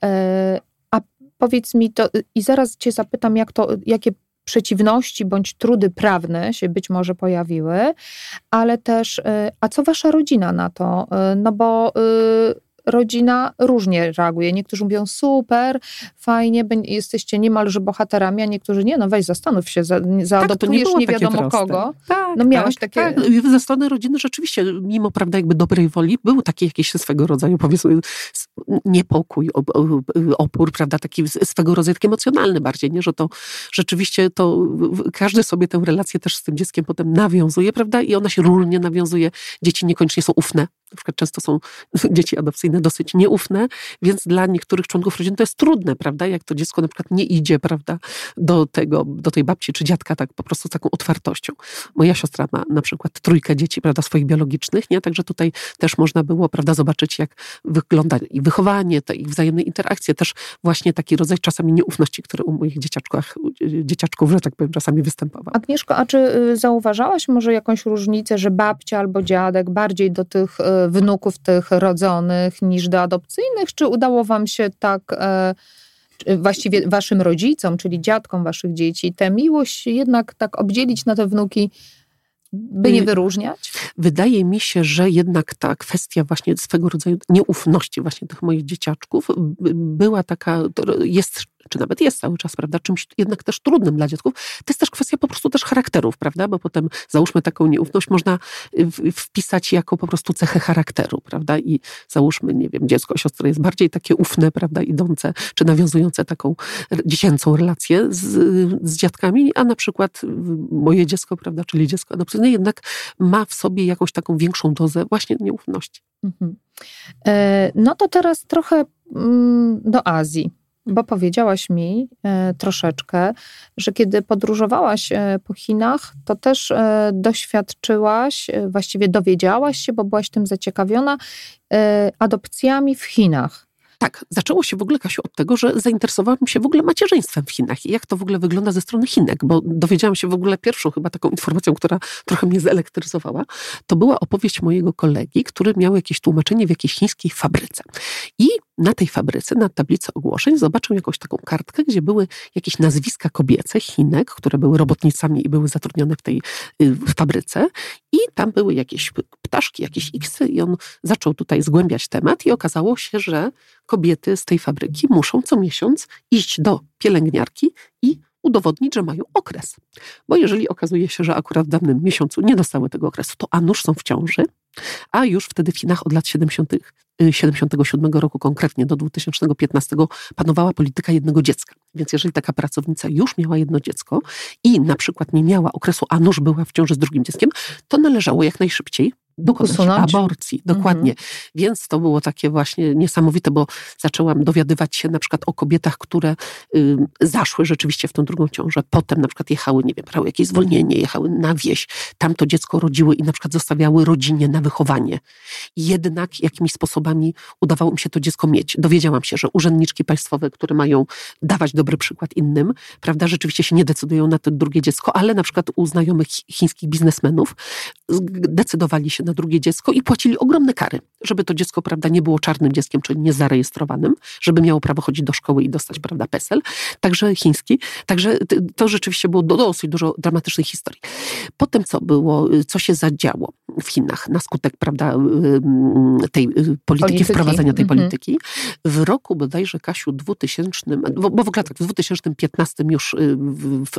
S3: E, a powiedz mi to, i zaraz cię zapytam, jak to, jakie przeciwności bądź trudy prawne się być może pojawiły, ale też, e, a co wasza rodzina na to? E, No bo rodzina różnie reaguje. Niektórzy mówią super, fajnie, jesteście niemalże bohaterami, a niektórzy nie, no weź zastanów się, za, zaadoptujesz tak, nie, nie wiadomo kogo. Tak, no miałeś
S4: tak,
S3: takie...
S4: Tak. Ze strony rodziny rzeczywiście, mimo prawda jakby dobrej woli, był taki jakiś swego rodzaju powiedzmy niepokój, opór, prawda, taki swego rodzaju taki emocjonalny bardziej, nie, że to rzeczywiście to każdy sobie tę relację też z tym dzieckiem potem nawiązuje, prawda, i ona się różnie nawiązuje. Dzieci niekoniecznie są ufne, na przykład często są (laughs) dzieci adopcyjne dosyć nieufne, więc dla niektórych członków rodziny to jest trudne, prawda, jak to dziecko na przykład nie idzie, prawda, do tego, do tej babci czy dziadka tak po prostu z taką otwartością. Moja siostra ma na przykład trójkę dzieci, prawda, swoich biologicznych, nie, także tutaj też można było, prawda, zobaczyć jak wygląda i wychowanie, te ich wzajemne interakcje, też właśnie taki rodzaj czasami nieufności, który u moich dzieciaczkach, dzieciaczków, że tak powiem, czasami występował.
S3: Agnieszko, a czy y, zauważałaś może jakąś różnicę, że babcia albo dziadek bardziej do tych y, wnuków tych rodzonych niż do adopcyjnych? Czy udało wam się tak y, właściwie waszym rodzicom, czyli dziadkom waszych dzieci, tę miłość jednak tak obdzielić na te wnuki by nie y, wyróżniać?
S4: Wydaje mi się, że jednak ta kwestia właśnie swego rodzaju nieufności właśnie tych moich dzieciaczków była taka, jest czy nawet jest cały czas, prawda, czymś jednak też trudnym dla dziecków, to jest też kwestia po prostu też charakterów, prawda, bo potem załóżmy taką nieufność można wpisać jako po prostu cechę charakteru, prawda, i załóżmy, nie wiem, dziecko, siostra jest bardziej takie ufne, prawda, idące, czy nawiązujące taką dziecięcą relację z, z dziadkami, a na przykład moje dziecko, prawda, czyli dziecko adopcyjne jednak ma w sobie jakąś taką większą dozę właśnie nieufności. Mhm.
S3: E, no to teraz trochę mm, do Azji bo powiedziałaś mi e, troszeczkę, że kiedy podróżowałaś e, po Chinach, to też e, doświadczyłaś, właściwie dowiedziałaś się, bo byłaś tym zaciekawiona, adopcjami w Chinach.
S4: Tak, zaczęło się w ogóle, Kasiu, od tego, że zainteresowałam się w ogóle macierzyństwem w Chinach i jak to w ogóle wygląda ze strony Chinek, bo dowiedziałam się w ogóle pierwszą chyba taką informacją, która trochę mnie zelektryzowała. To była opowieść mojego kolegi, który miał jakieś tłumaczenie w jakiejś chińskiej fabryce. I na tej fabryce, na tablicy ogłoszeń, zobaczył jakąś taką kartkę, gdzie były jakieś nazwiska kobiece, Chinek, które były robotnicami i były zatrudnione w tej y, w fabryce. I tam były jakieś ptaszki, jakieś iksy, i on zaczął tutaj zgłębiać temat, i okazało się, że kobiety z tej fabryki muszą co miesiąc iść do pielęgniarki i udowodnić, że mają okres. Bo jeżeli okazuje się, że akurat w danym miesiącu nie dostały tego okresu, to a nuż są w ciąży, a już wtedy w Chinach od lat 70. 77 roku konkretnie do 2015 panowała polityka jednego dziecka. Więc jeżeli taka pracownica już miała jedno dziecko i na przykład nie miała okresu, a nuż była w ciąży z drugim dzieckiem, to należało jak najszybciej dokonać aborcji. Dokładnie. Mhm. Więc to było takie właśnie niesamowite, bo zaczęłam dowiadywać się na przykład o kobietach, które y, zaszły rzeczywiście w tą drugą ciążę. Potem na przykład jechały, nie wiem, brały jakieś zwolnienie, jechały na wieś, tam to dziecko rodziły i na przykład zostawiały rodzinie na wychowanie. Jednak jakimiś sposobami udawało mi się to dziecko mieć. Dowiedziałam się, że urzędniczki państwowe, które mają dawać dobry przykład innym, prawda, rzeczywiście się nie decydują na to drugie dziecko, ale na przykład u znajomych chińskich biznesmenów decydowali się na drugie dziecko i płacili ogromne kary, żeby to dziecko, prawda, nie było czarnym dzieckiem, czyli niezarejestrowanym, żeby miało prawo chodzić do szkoły i dostać, prawda, PESEL, także chiński. Także to rzeczywiście było dosyć dużo dramatycznych historii. Potem co było, co się zadziało w Chinach na skutek, prawda, tej polityki, polityki. wprowadzenia tej mhm. polityki. W roku bodajże, Kasiu, 2000, bo w ogóle tak, w 2015 już y,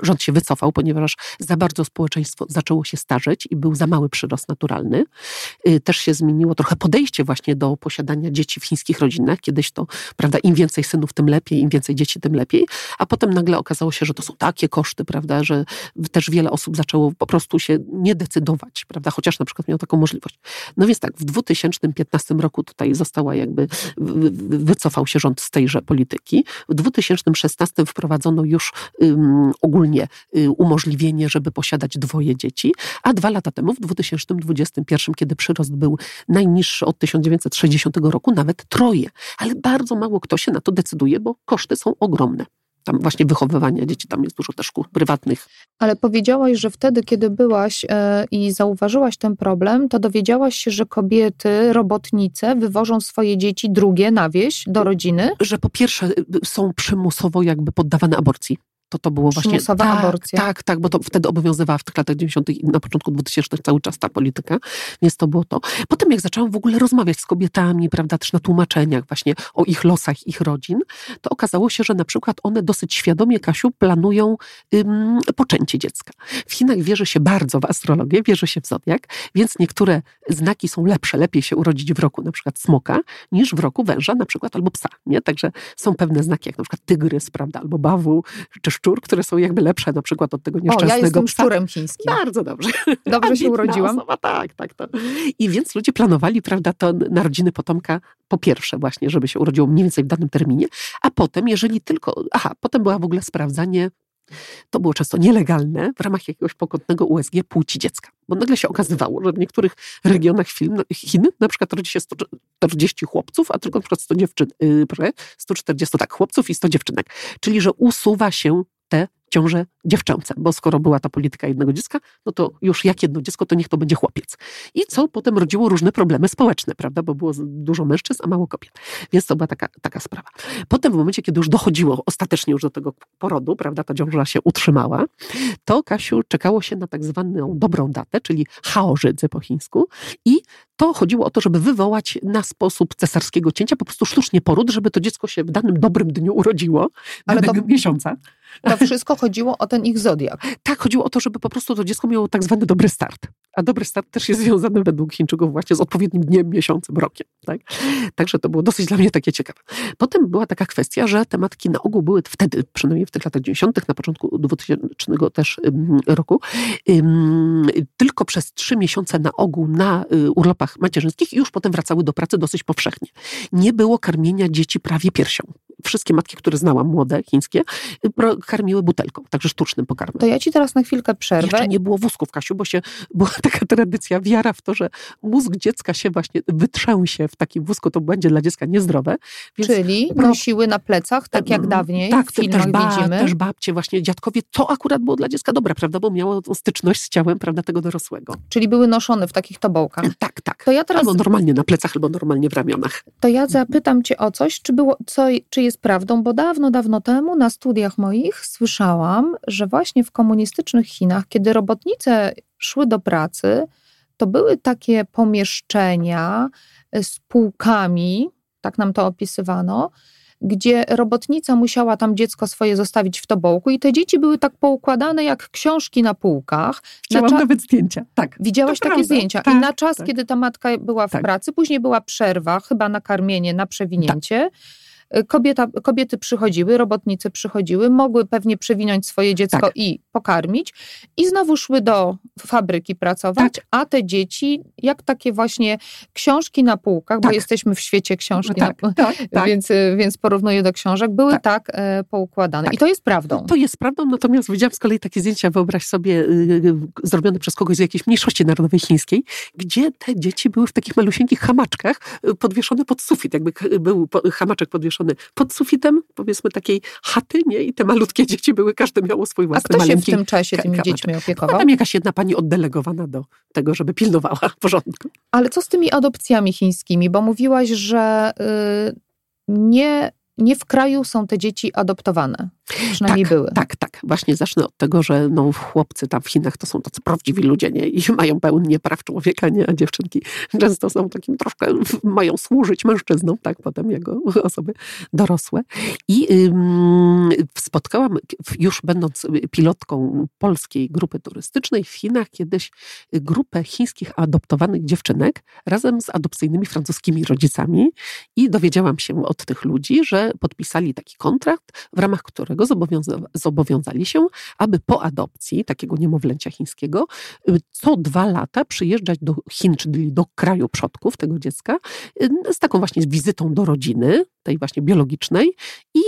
S4: rząd się wycofał, ponieważ za bardzo społeczeństwo zaczęło się starzeć i był za mały przyrost naturalny. Y, też się zmieniło trochę podejście właśnie do posiadania dzieci w chińskich rodzinach. Kiedyś to, prawda, im więcej synów, tym lepiej, im więcej dzieci, tym lepiej. A potem nagle okazało się, że to są takie koszty, prawda, że też wiele osób zaczęło po prostu się nie decydować, prawda, chociaż na przykład miał taką możliwość. No więc tak, w 2015 roku tutaj została jakby, wycofał się rząd z tejże polityki. W 2016 wprowadzono już um, ogólnie um, umożliwienie, żeby posiadać dwoje dzieci, a dwa lata temu, w 2021 kiedy przyrost był najniższy od 1960 roku, nawet troje. Ale bardzo mało kto się na to decyduje, bo koszty są ogromne tam właśnie wychowywania dzieci, tam jest dużo też szkół prywatnych.
S3: Ale powiedziałaś, że wtedy, kiedy byłaś e, i zauważyłaś ten problem, to dowiedziałaś się, że kobiety, robotnice wywożą swoje dzieci drugie na wieś, do rodziny?
S4: Że po pierwsze y, są przymusowo jakby poddawane aborcji to to było właśnie...
S3: Przymusowa
S4: tak,
S3: aborcja.
S4: Tak, tak, bo to wtedy obowiązywała w tych latach 90. i na początku 2000 cały czas ta polityka, więc to było to. Potem jak zaczęłam w ogóle rozmawiać z kobietami, prawda, też na tłumaczeniach właśnie o ich losach, ich rodzin, to okazało się, że na przykład one dosyć świadomie, Kasiu, planują ym, poczęcie dziecka. W Chinach wierzy się bardzo w astrologię, wierzy się w zodiak, więc niektóre znaki są lepsze, lepiej się urodzić w roku na przykład smoka, niż w roku węża na przykład albo psa, nie? Także są pewne znaki, jak na przykład tygrys, prawda, albo bawu, czy szczur, które są jakby lepsze na przykład od tego
S3: O,
S4: nieszczęsnego
S3: ja jestem
S4: psa.
S3: szczurem chińskim.
S4: Bardzo dobrze.
S3: Dobrze się urodziłam.
S4: Osoba, tak, tak. To. I więc ludzie planowali, prawda, to narodziny potomka po pierwsze właśnie, żeby się urodziło mniej więcej w danym terminie, a potem, jeżeli tylko, aha, potem była w ogóle sprawdzanie to było często nielegalne w ramach jakiegoś pokątnego USG płci dziecka. Bo nagle się okazywało, że w niektórych regionach film, Chin na przykład rodzi się 140 chłopców, a tylko na przykład 100 dziewczyn, yy, proszę, 140 tak, chłopców i 100 dziewczynek. Czyli, że usuwa się te ciąże dziewczęce, bo skoro była ta polityka jednego dziecka, no to już jak jedno dziecko, to niech to będzie chłopiec. I co potem rodziło różne problemy społeczne, prawda, bo było dużo mężczyzn, a mało kobiet. Więc to była taka, taka sprawa. Potem w momencie, kiedy już dochodziło ostatecznie już do tego porodu, prawda, ta ciąża się utrzymała, to Kasiu czekało się na tak zwaną dobrą datę, czyli haożydzy po chińsku i to chodziło o to, żeby wywołać na sposób cesarskiego cięcia po prostu sztucznie poród, żeby to dziecko się w danym dobrym dniu urodziło,
S3: Ale to-
S4: miesiąca.
S3: To wszystko chodziło o ten ich zodiak. (laughs)
S4: Tak, chodziło o to, żeby po prostu to dziecko miało tak zwany dobry start. A dobry start też jest związany według Chińczyków właśnie z odpowiednim dniem, miesiącem, rokiem. Tak? Także to było dosyć dla mnie takie ciekawe. Potem była taka kwestia, że te matki na ogół były wtedy, przynajmniej w tych latach 90., na początku 2000 też roku, tylko przez trzy miesiące na ogół na y, urlopach macierzyńskich i już potem wracały do pracy dosyć powszechnie. Nie było karmienia dzieci prawie piersią. Wszystkie matki, które znałam, młode, chińskie, karmiły butelką, także sztucznym pokarmem.
S3: To ja ci teraz na chwilkę przerwę.
S4: Jeszcze nie było wózków, Kasiu, bo się, była (laughs) taka tradycja, wiara w to, że mózg dziecka się właśnie wytrzęsie w takim wózku, to będzie dla dziecka niezdrowe. Więc
S3: Czyli
S4: pro-
S3: nosiły na plecach, tak jak
S4: Mm,
S3: dawniej
S4: tak,
S3: w filmach
S4: też, ba,
S3: widzimy.
S4: też babcie, właśnie dziadkowie, to akurat było dla dziecka dobre, prawda, bo miało styczność z ciałem, prawda, tego dorosłego.
S3: Czyli były noszone w takich tobołkach.
S4: Tak, tak.
S3: To ja teraz
S4: Albo normalnie na plecach, albo normalnie w ramionach.
S3: To ja zapytam cię o coś, czy, było, co, czy jest prawdą, bo dawno, dawno temu na studiach moich słyszałam, że właśnie w komunistycznych Chinach, kiedy robotnice szły do pracy, to były takie pomieszczenia y, z półkami, tak nam to opisywano, gdzie robotnica musiała tam dziecko swoje zostawić w tobołku i te dzieci były tak poukładane jak książki na półkach.
S4: Chciałam nawet zdjęcia. Tak.
S3: Widziałaś takie
S4: prawda.
S3: zdjęcia. I
S4: Tak,
S3: na czas,
S4: tak.
S3: kiedy ta matka była w
S4: Tak.
S3: pracy, później była przerwa, chyba na karmienie, na przewinięcie. Kobieta, kobiety przychodziły, robotnicy przychodziły, mogły pewnie przewinąć swoje dziecko
S4: Tak.
S3: i pokarmić, i znowu szły do fabryki pracować,
S4: Tak.
S3: a te dzieci, jak takie właśnie książki na półkach, bo
S4: Tak.
S3: jesteśmy w świecie książki,
S4: tak,
S3: na,
S4: tak, tak.
S3: Więc, więc porównuję do książek, były tak,
S4: Tak.
S3: e, poukładane.
S4: Tak.
S3: I to jest prawdą.
S4: To jest prawdą, natomiast widziałam z kolei takie zdjęcia, wyobraź sobie, yy, zrobione przez kogoś z jakiejś mniejszości narodowej chińskiej, gdzie te dzieci były w takich malusieńkich hamaczkach podwieszone pod sufit, jakby był hamaczek podwieszony pod sufitem, powiedzmy takiej chaty, nie? I te malutkie dzieci były, każde miało swój
S3: A
S4: własny
S3: kto się w tym czasie tymi
S4: kamaczek.
S3: dziećmi
S4: A
S3: opiekował?
S4: tam jakaś jedna pani oddelegowana do tego, żeby pilnowała (laughs) porządku.
S3: Ale co z tymi adopcjami chińskimi? Bo mówiłaś, że y, nie, nie w kraju są te dzieci adoptowane. Przynajmniej
S4: tak,
S3: były.
S4: Tak, tak. Właśnie zacznę od tego, że no, chłopcy tam w Chinach to są tacy prawdziwi ludzie, nie? I mają pełnię praw człowieka, nie? A dziewczynki często są takim troszkę, mają służyć mężczyznom, tak? Potem jako osoby dorosłe. I ym, spotkałam już będąc pilotką polskiej grupy turystycznej w Chinach kiedyś grupę chińskich adoptowanych dziewczynek razem z adopcyjnymi francuskimi rodzicami i dowiedziałam się od tych ludzi, że podpisali taki kontrakt, w ramach którego zobowiąza- zobowiązali się, aby po adopcji takiego niemowlęcia chińskiego y, co dwa lata przyjeżdżać do Chin, czyli do kraju przodków tego dziecka, y, z taką właśnie wizytą do rodziny, tej właśnie biologicznej i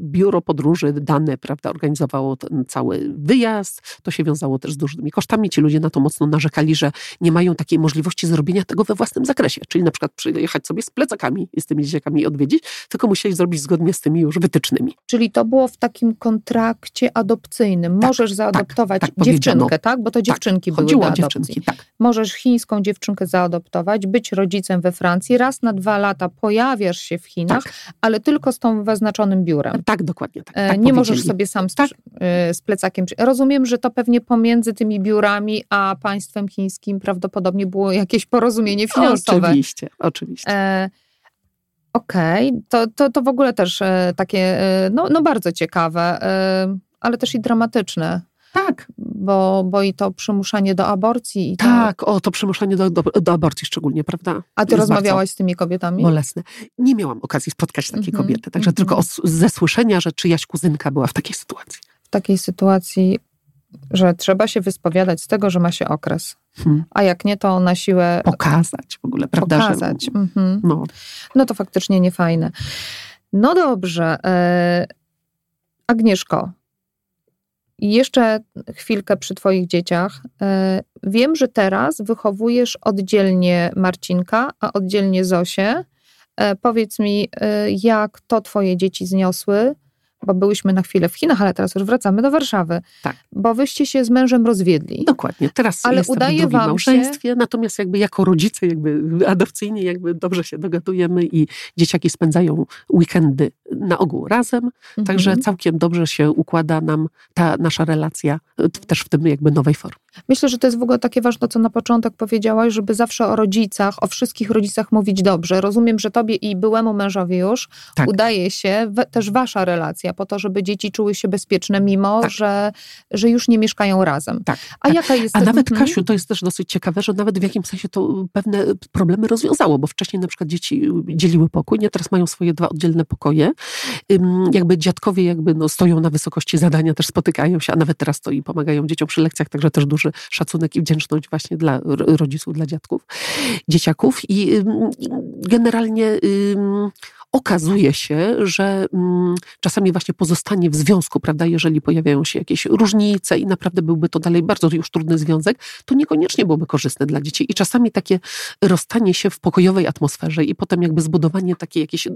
S4: biuro podróży dane, prawda, organizowało ten cały wyjazd. To się wiązało też z dużymi kosztami. Ci ludzie na to mocno narzekali, że nie mają takiej możliwości zrobienia tego we własnym zakresie. Czyli na przykład przyjechać sobie z plecakami i z tymi dzieciakami odwiedzić, tylko musieli zrobić zgodnie z tymi już wytycznymi.
S3: Czyli to było w takim kontrakcie adopcyjnym.
S4: Tak,
S3: Możesz zaadoptować
S4: tak powiedziano.
S3: dziewczynkę, tak? Bo to dziewczynki były
S4: Chodziło
S3: do adopcji.
S4: dziewczynki, tak.
S3: Możesz chińską dziewczynkę zaadoptować, być rodzicem we Francji. Raz na dwa lata pojawiasz się w Chinach, godzinach,
S4: Tak.
S3: ale tylko z tą wyznaczonym biurem.
S4: Tak, dokładnie tak.
S3: E,
S4: tak
S3: nie możesz sobie sam z,
S4: Tak.
S3: e, z plecakiem. Rozumiem, że to pewnie pomiędzy tymi biurami a państwem chińskim prawdopodobnie było jakieś porozumienie finansowe.
S4: Oczywiście, oczywiście.
S3: E, Okej, to, to, to w ogóle też e, takie, no, no bardzo ciekawe, ale też i dramatyczne,
S4: Tak,
S3: bo, bo i to przymuszanie do aborcji. I to,
S4: tak, o to przymuszanie do, do, do aborcji szczególnie, prawda?
S3: A ty
S4: Jest
S3: rozmawiałaś z tymi kobietami?
S4: Bolesne. Nie miałam okazji spotkać takiej
S3: Mhm,
S4: kobiety, także
S3: mhm.
S4: tylko os- ze słyszenia, że czyjaś kuzynka była w takiej sytuacji.
S3: W takiej sytuacji, że trzeba się wyspowiadać z tego, że ma się okres.
S4: Hmm.
S3: A jak nie, to na siłę
S4: Pokazać w ogóle, prawda?
S3: pokazać.
S4: Że,
S3: Mhm.
S4: no,
S3: No to faktycznie nie fajne. No dobrze. E, Agnieszko, jeszcze chwilkę przy Twoich dzieciach. E, wiem, że teraz wychowujesz oddzielnie Marcinka, a oddzielnie Zosię. E, powiedz mi, e, jak to Twoje dzieci zniosły? Bo byłyśmy na chwilę w Chinach, ale teraz już wracamy do Warszawy.
S4: Tak.
S3: Bo wyście się z mężem rozwiedli.
S4: dokładnie. Teraz
S3: Ale
S4: jestem
S3: udaje
S4: w drugim
S3: wam
S4: małżeństwie, natomiast jakby jako rodzice jakby adopcyjni jakby dobrze się dogadujemy i dzieciaki spędzają weekendy na ogół razem, także
S3: Mhm.
S4: całkiem dobrze się układa nam ta nasza relacja e, też w tym jakby nowej formie.
S3: Myślę, że to jest w ogóle takie ważne, co na początek powiedziałaś, żeby zawsze o rodzicach, o wszystkich rodzicach mówić dobrze. Rozumiem, że tobie i byłemu mężowi już
S4: Tak.
S3: udaje się we, też wasza relacja, po to, żeby dzieci czuły się bezpieczne, mimo
S4: Tak.
S3: że, że już nie mieszkają razem.
S4: Tak.
S3: A jaka jest...
S4: A nawet,
S3: Mhm.
S4: Kasiu, to jest też dosyć ciekawe, że nawet w jakimś sensie to pewne problemy rozwiązało, bo wcześniej na przykład dzieci dzieliły pokój, nie? Teraz mają swoje dwa oddzielne pokoje. Jakby dziadkowie jakby no, stoją na wysokości zadania, też spotykają się, a nawet teraz to i pomagają dzieciom przy lekcjach, także też duży szacunek i wdzięczność właśnie dla ro- rodziców, dla dziadków, dzieciaków. I generalnie okazuje się, że czasami właśnie pozostanie w związku, prawda, jeżeli pojawiają się jakieś różnice i naprawdę byłby to dalej bardzo już trudny związek, to niekoniecznie byłoby korzystne dla dzieci. I czasami takie rozstanie się w pokojowej atmosferze i potem jakby zbudowanie takiej jakiejś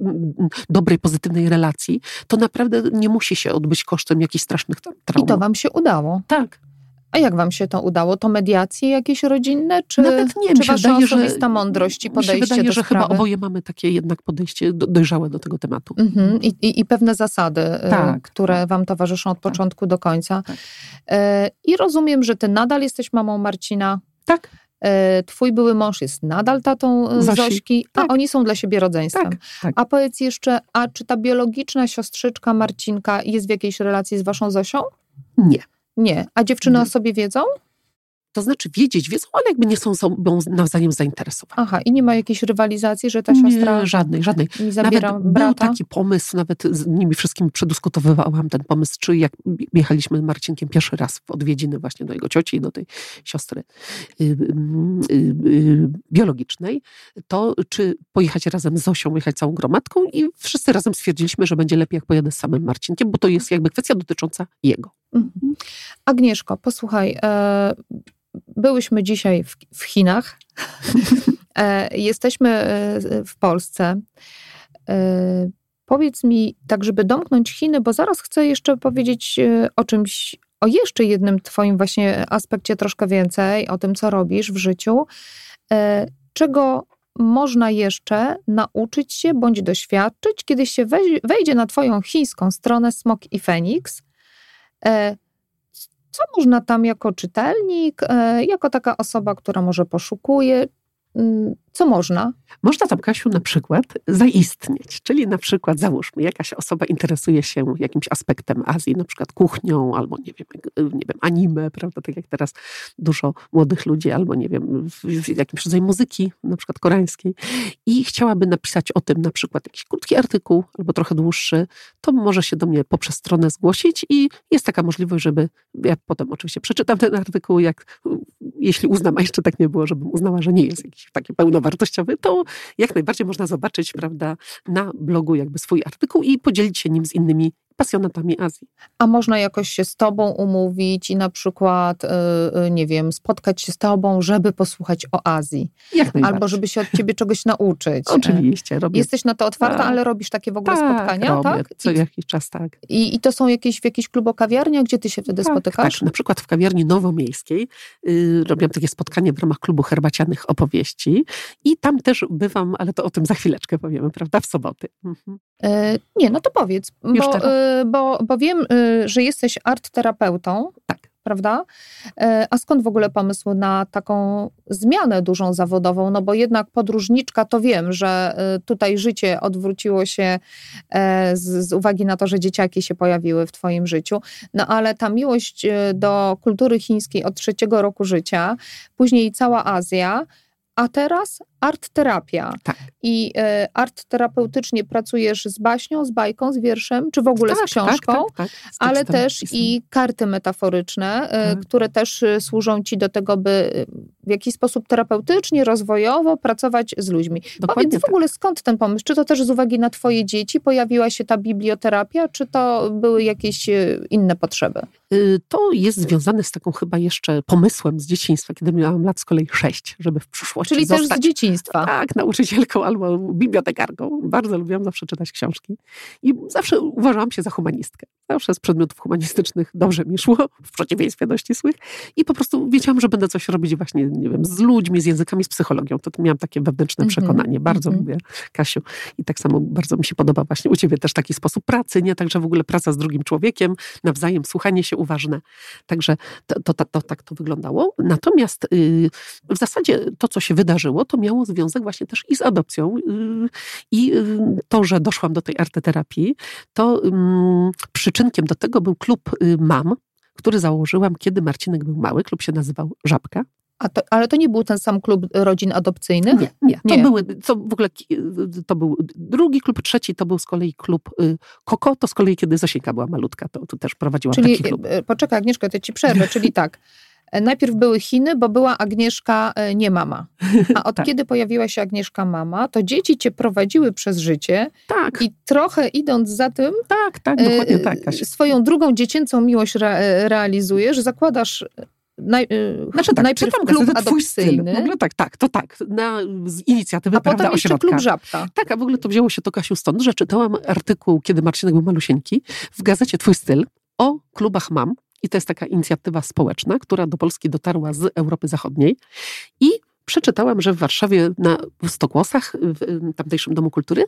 S4: dobrej, pozytywnej relacji, to naprawdę nie musi się odbyć kosztem jakichś strasznych tra- traum.
S3: I to wam się udało.
S4: Tak.
S3: A jak wam się to udało? To mediacje jakieś rodzinne? Czy,
S4: Nawet nie,
S3: czy
S4: mi
S3: wasza
S4: wydaje, że-
S3: osobista mądrość i
S4: Mi się
S3: podejście
S4: wydaje,
S3: do
S4: że
S3: sprawy?
S4: chyba oboje mamy takie jednak podejście do, dojrzałe do tego tematu.
S3: Mhm. I, i, I pewne zasady, y,
S4: Tak,
S3: które
S4: tak.
S3: wam towarzyszą od początku do końca.
S4: Tak.
S3: E, I rozumiem, że ty nadal jesteś mamą Marcina.
S4: Tak,
S3: E, Twój były mąż jest nadal tatą
S4: Zosi.
S3: Zośki, a
S4: Tak.
S3: oni są dla siebie rodzeństwem.
S4: tak, tak.
S3: A powiedz jeszcze, a czy ta biologiczna siostrzyczka Marcinka jest w jakiejś relacji z waszą Zosią?
S4: Nie.
S3: Nie. A dziewczyny
S4: Nie.
S3: o sobie wiedzą?
S4: To znaczy wiedzieć, wiedzą, ale jakby nie są sobą nawzajem zainteresowane.
S3: Aha, i nie ma jakiejś rywalizacji, że ta siostra
S4: Nie, żadnej, żadnej.
S3: mi zabiera
S4: Nawet
S3: brata?
S4: był taki pomysł, nawet z nimi wszystkimi przedyskutowywałam ten pomysł, czy jak jechaliśmy z Marcinkiem pierwszy raz w odwiedziny właśnie do jego cioci i do tej siostry y, y, y, biologicznej, to czy pojechać razem z Zosią, jechać całą gromadką i wszyscy razem stwierdziliśmy, że będzie lepiej, jak pojadę z samym Marcinkiem, bo to jest jakby kwestia dotycząca jego.
S3: Mhm. Agnieszko, posłuchaj, e, byłyśmy dzisiaj w, w Chinach, (laughs) e, jesteśmy e, w Polsce. E, powiedz mi, tak żeby domknąć Chiny, bo zaraz chcę jeszcze powiedzieć e, o czymś, o jeszcze jednym twoim właśnie aspekcie troszkę więcej, o tym, co robisz w życiu. E, czego można jeszcze nauczyć się bądź doświadczyć, kiedy się wejdzie na twoją chińską stronę Smok i Feniks? E, co można tam jako czytelnik, e, jako taka osoba, która może poszukuje, mm, co można?
S4: Można tam, Kasiu, na przykład zaistnieć. Czyli na przykład, załóżmy, jakaś osoba interesuje się jakimś aspektem Azji, na przykład kuchnią, albo nie wiem, jak- nie wiem anime, prawda, tak jak teraz dużo młodych ludzi, albo nie wiem, jakimś rodzaju muzyki, na przykład koreańskiej i chciałaby napisać o tym na przykład jakiś krótki artykuł, albo trochę dłuższy, to może się do mnie poprzez stronę zgłosić i jest taka możliwość, żeby ja potem oczywiście przeczytam ten artykuł, jak jeśli uznam, a jeszcze tak nie było, żebym uznała, że nie jest jakiś taki pełnowartościowy, to jak najbardziej można zobaczyć, prawda, na blogu jakby swój artykuł i podzielić się nim z innymi pasjonatami Azji.
S3: A można jakoś się z tobą umówić i na przykład, yy, nie wiem, spotkać się z tobą, żeby posłuchać o Azji.
S4: Jak
S3: Albo żeby się od ciebie czegoś nauczyć. (laughs)
S4: Oczywiście. Robię.
S3: Jesteś na to otwarta, tak. ale robisz takie w ogóle tak, spotkania,
S4: robię.
S3: tak?
S4: Co jakiś czas, tak.
S3: I, I to są jakieś w jakiejś klubokawiarniach, gdzie ty się wtedy
S4: tak,
S3: spotykasz?
S4: Tak, na przykład w kawiarni nowomiejskiej yy, robiłam takie spotkanie w ramach klubu herbacianych opowieści i tam też bywam, ale to o tym za chwileczkę powiemy, prawda, w soboty. Mhm.
S3: E, nie, no to powiedz, bo, e, bo, bo wiem, e, że jesteś art terapeutą.
S4: Tak.
S3: Prawda? E, a skąd w ogóle pomysł na taką zmianę dużą zawodową? No bo jednak podróżniczka to wiem, że e, tutaj życie odwróciło się e, z, z uwagi na to, że dzieciaki się pojawiły w Twoim życiu. No ale ta miłość do kultury chińskiej od trzeciego roku życia, później cała Azja, a teraz art terapia.
S4: Tak.
S3: I y, art terapeutycznie pracujesz z baśnią, z bajką, z wierszem, czy w ogóle
S4: tak,
S3: z książką,
S4: tak, tak, tak.
S3: z ale też i karty metaforyczne, y, które też y, służą ci do tego, by w jakiś sposób terapeutycznie, rozwojowo pracować z ludźmi. Dokładnie Powiedz w ogóle skąd ten pomysł? Czy to też z uwagi na twoje dzieci pojawiła się ta biblioterapia, czy to były jakieś inne potrzeby?
S4: To jest związane z taką chyba jeszcze pomysłem z dzieciństwa, kiedy miałam lat z kolei sześć, żeby w przyszłości
S3: Czyli
S4: zostać...
S3: też z dzieciństwa.
S4: Tak, nauczycielką albo bibliotekarką. Bardzo lubiłam zawsze czytać książki. I zawsze uważałam się za humanistkę. Zawsze z przedmiotów humanistycznych dobrze mi szło, (laughs) w przeciwieństwie do ścisłych. I po prostu wiedziałam, że będę coś robić właśnie, nie wiem, z ludźmi, z językami, z psychologią. To miałam takie wewnętrzne -hmm. przekonanie. Bardzo mm -hmm. lubię, Kasiu. I tak samo bardzo mi się podoba właśnie u ciebie też taki sposób pracy, nie? Także w ogóle praca z drugim człowiekiem, nawzajem słuchanie się uważne. Także to, to, to, to tak to wyglądało. Natomiast yy, w zasadzie to, co się wydarzyło, to miało związek właśnie też i z adopcją. Yy, I yy, to, że doszłam do tej arteterapii, to przyczynkiem do tego był klub y, mam, który założyłam, kiedy Marcinek był mały. Klub się nazywał Żabka.
S3: To, ale to nie był ten sam klub rodzin adopcyjnych?
S4: Nie, nie. To, nie. Były, to w ogóle to był drugi klub, trzeci to był z kolei klub y, Koko, to z kolei kiedy Zosieńka była malutka, to, to też prowadziła
S3: czyli,
S4: taki klub.
S3: Y, poczekaj Agnieszka, to ci przerwę, (laughs) czyli tak. Najpierw były Chiny, bo była Agnieszka e, nie mama. (laughs) A od tak. kiedy pojawiła się Agnieszka mama, to dzieci cię prowadziły przez życie.
S4: Tak.
S3: I trochę idąc za tym,
S4: tak, tak, dokładnie tak.
S3: Kasia. Swoją drugą dziecięcą miłość re e, realizujesz, zakładasz Naj, znaczy tak, najpierw klub adopcyjny.
S4: W ogóle tak, tak, to tak, na, z inicjatywy
S3: a
S4: prawda,
S3: potem
S4: ośrodka.
S3: klub Żabka.
S4: Tak, a w ogóle to wzięło się to, Kasiu, stąd, że czytałam artykuł, kiedy Marcinek był malusieńki, w gazecie Twój styl o klubach mam i to jest taka inicjatywa społeczna, która do Polski dotarła z Europy Zachodniej. I przeczytałam, że w Warszawie na Stokłosach, w tamtejszym Domu Kultury,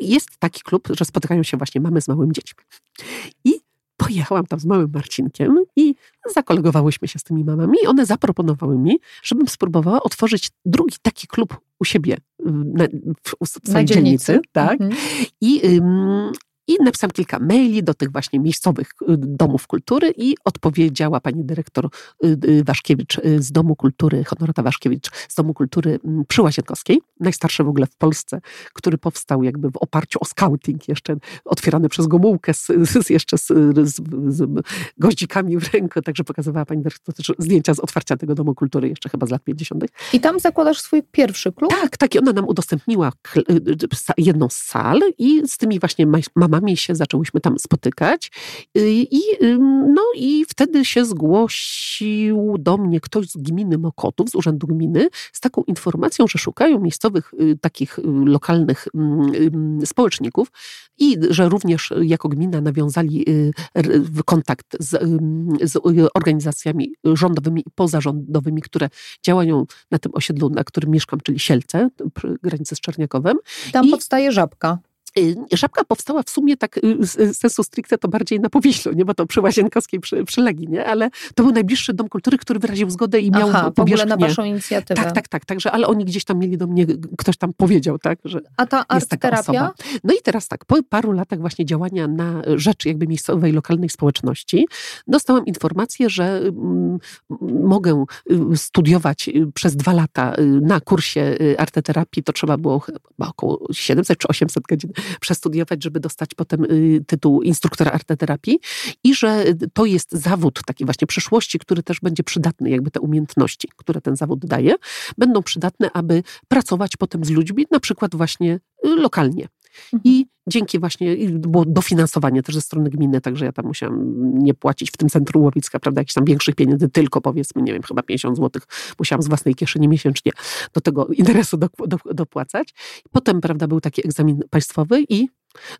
S4: jest taki klub, że spotykają się właśnie mamy z małymi dziećmi. I pojechałam tam z małym Marcinkiem i zakolegowałyśmy się z tymi mamami i one zaproponowały mi, żebym spróbowała otworzyć drugi taki klub u siebie na, w, w swojej dzielnicy. Tak? Mhm. I, ym, i napisałam kilka maili do tych właśnie miejscowych y, domów kultury i odpowiedziała pani dyrektor y, y, Waszkiewicz z Domu Kultury, Honorata Waszkiewicz z Domu Kultury mm, przy Łazienkowskiej, najstarszy w ogóle w Polsce, który powstał jakby w oparciu o scouting, jeszcze otwierany przez Gomułkę, z, z jeszcze z, z, z, goździkami w ręku, także pokazywała pani dyrektor też zdjęcia z otwarcia tego Domu Kultury jeszcze chyba z lat 50.
S3: I tam zakładasz swój pierwszy klub?
S4: Tak, tak i ona nam udostępniła jedną z sal i z tymi właśnie mamami mamami się zaczęłyśmy tam spotykać y, i, no, i wtedy się zgłosił do mnie ktoś z gminy Mokotów, z Urzędu Gminy, z taką informacją, że szukają miejscowych y, takich y, lokalnych społeczników i że również jako gmina nawiązali kontakt z, z organizacjami rządowymi i pozarządowymi, które działają na tym osiedlu, na którym mieszkam, czyli Sielce, przy granicy z Czerniakowem.
S3: Tam I, powstaje żabka.
S4: Y, żabka powstała w sumie tak y, sensu stricte to bardziej na Powiślu, nie? bo to przy Łazienkowskiej przy, przylegi, nie? ale to był najbliższy dom kultury, który wyraził zgodę i miał
S3: Aha,
S4: powierzchnię.
S3: w ogóle na waszą inicjatywę.
S4: Tak, tak, tak, także, ale oni gdzieś tam mieli do mnie, ktoś tam powiedział, tak, że
S3: A ta
S4: jest taka terapia? osoba. No i teraz tak, po paru latach właśnie działania na rzecz jakby miejscowej, lokalnej społeczności, dostałam informację, że mm, mogę y, studiować przez dwa lata na kursie arteterapii, to trzeba było chyba około 700 czy 800 godzin przestudiować, żeby dostać potem y, tytuł instruktora arteterapii i że to jest zawód taki właśnie przyszłości, który też będzie przydatny, jakby te umiejętności, które ten zawód daje, będą przydatne, aby pracować potem z ludźmi, na przykład właśnie y, lokalnie. I dzięki właśnie, było dofinansowanie też ze strony gminy, także ja tam musiałam nie płacić w tym centrum łowiska, prawda, jakichś tam większych pieniędzy, tylko powiedzmy, nie wiem, chyba 50 zł musiałam z własnej kieszeni miesięcznie do tego (laughs) interesu do, do, dopłacać. Potem, prawda, był taki egzamin państwowy i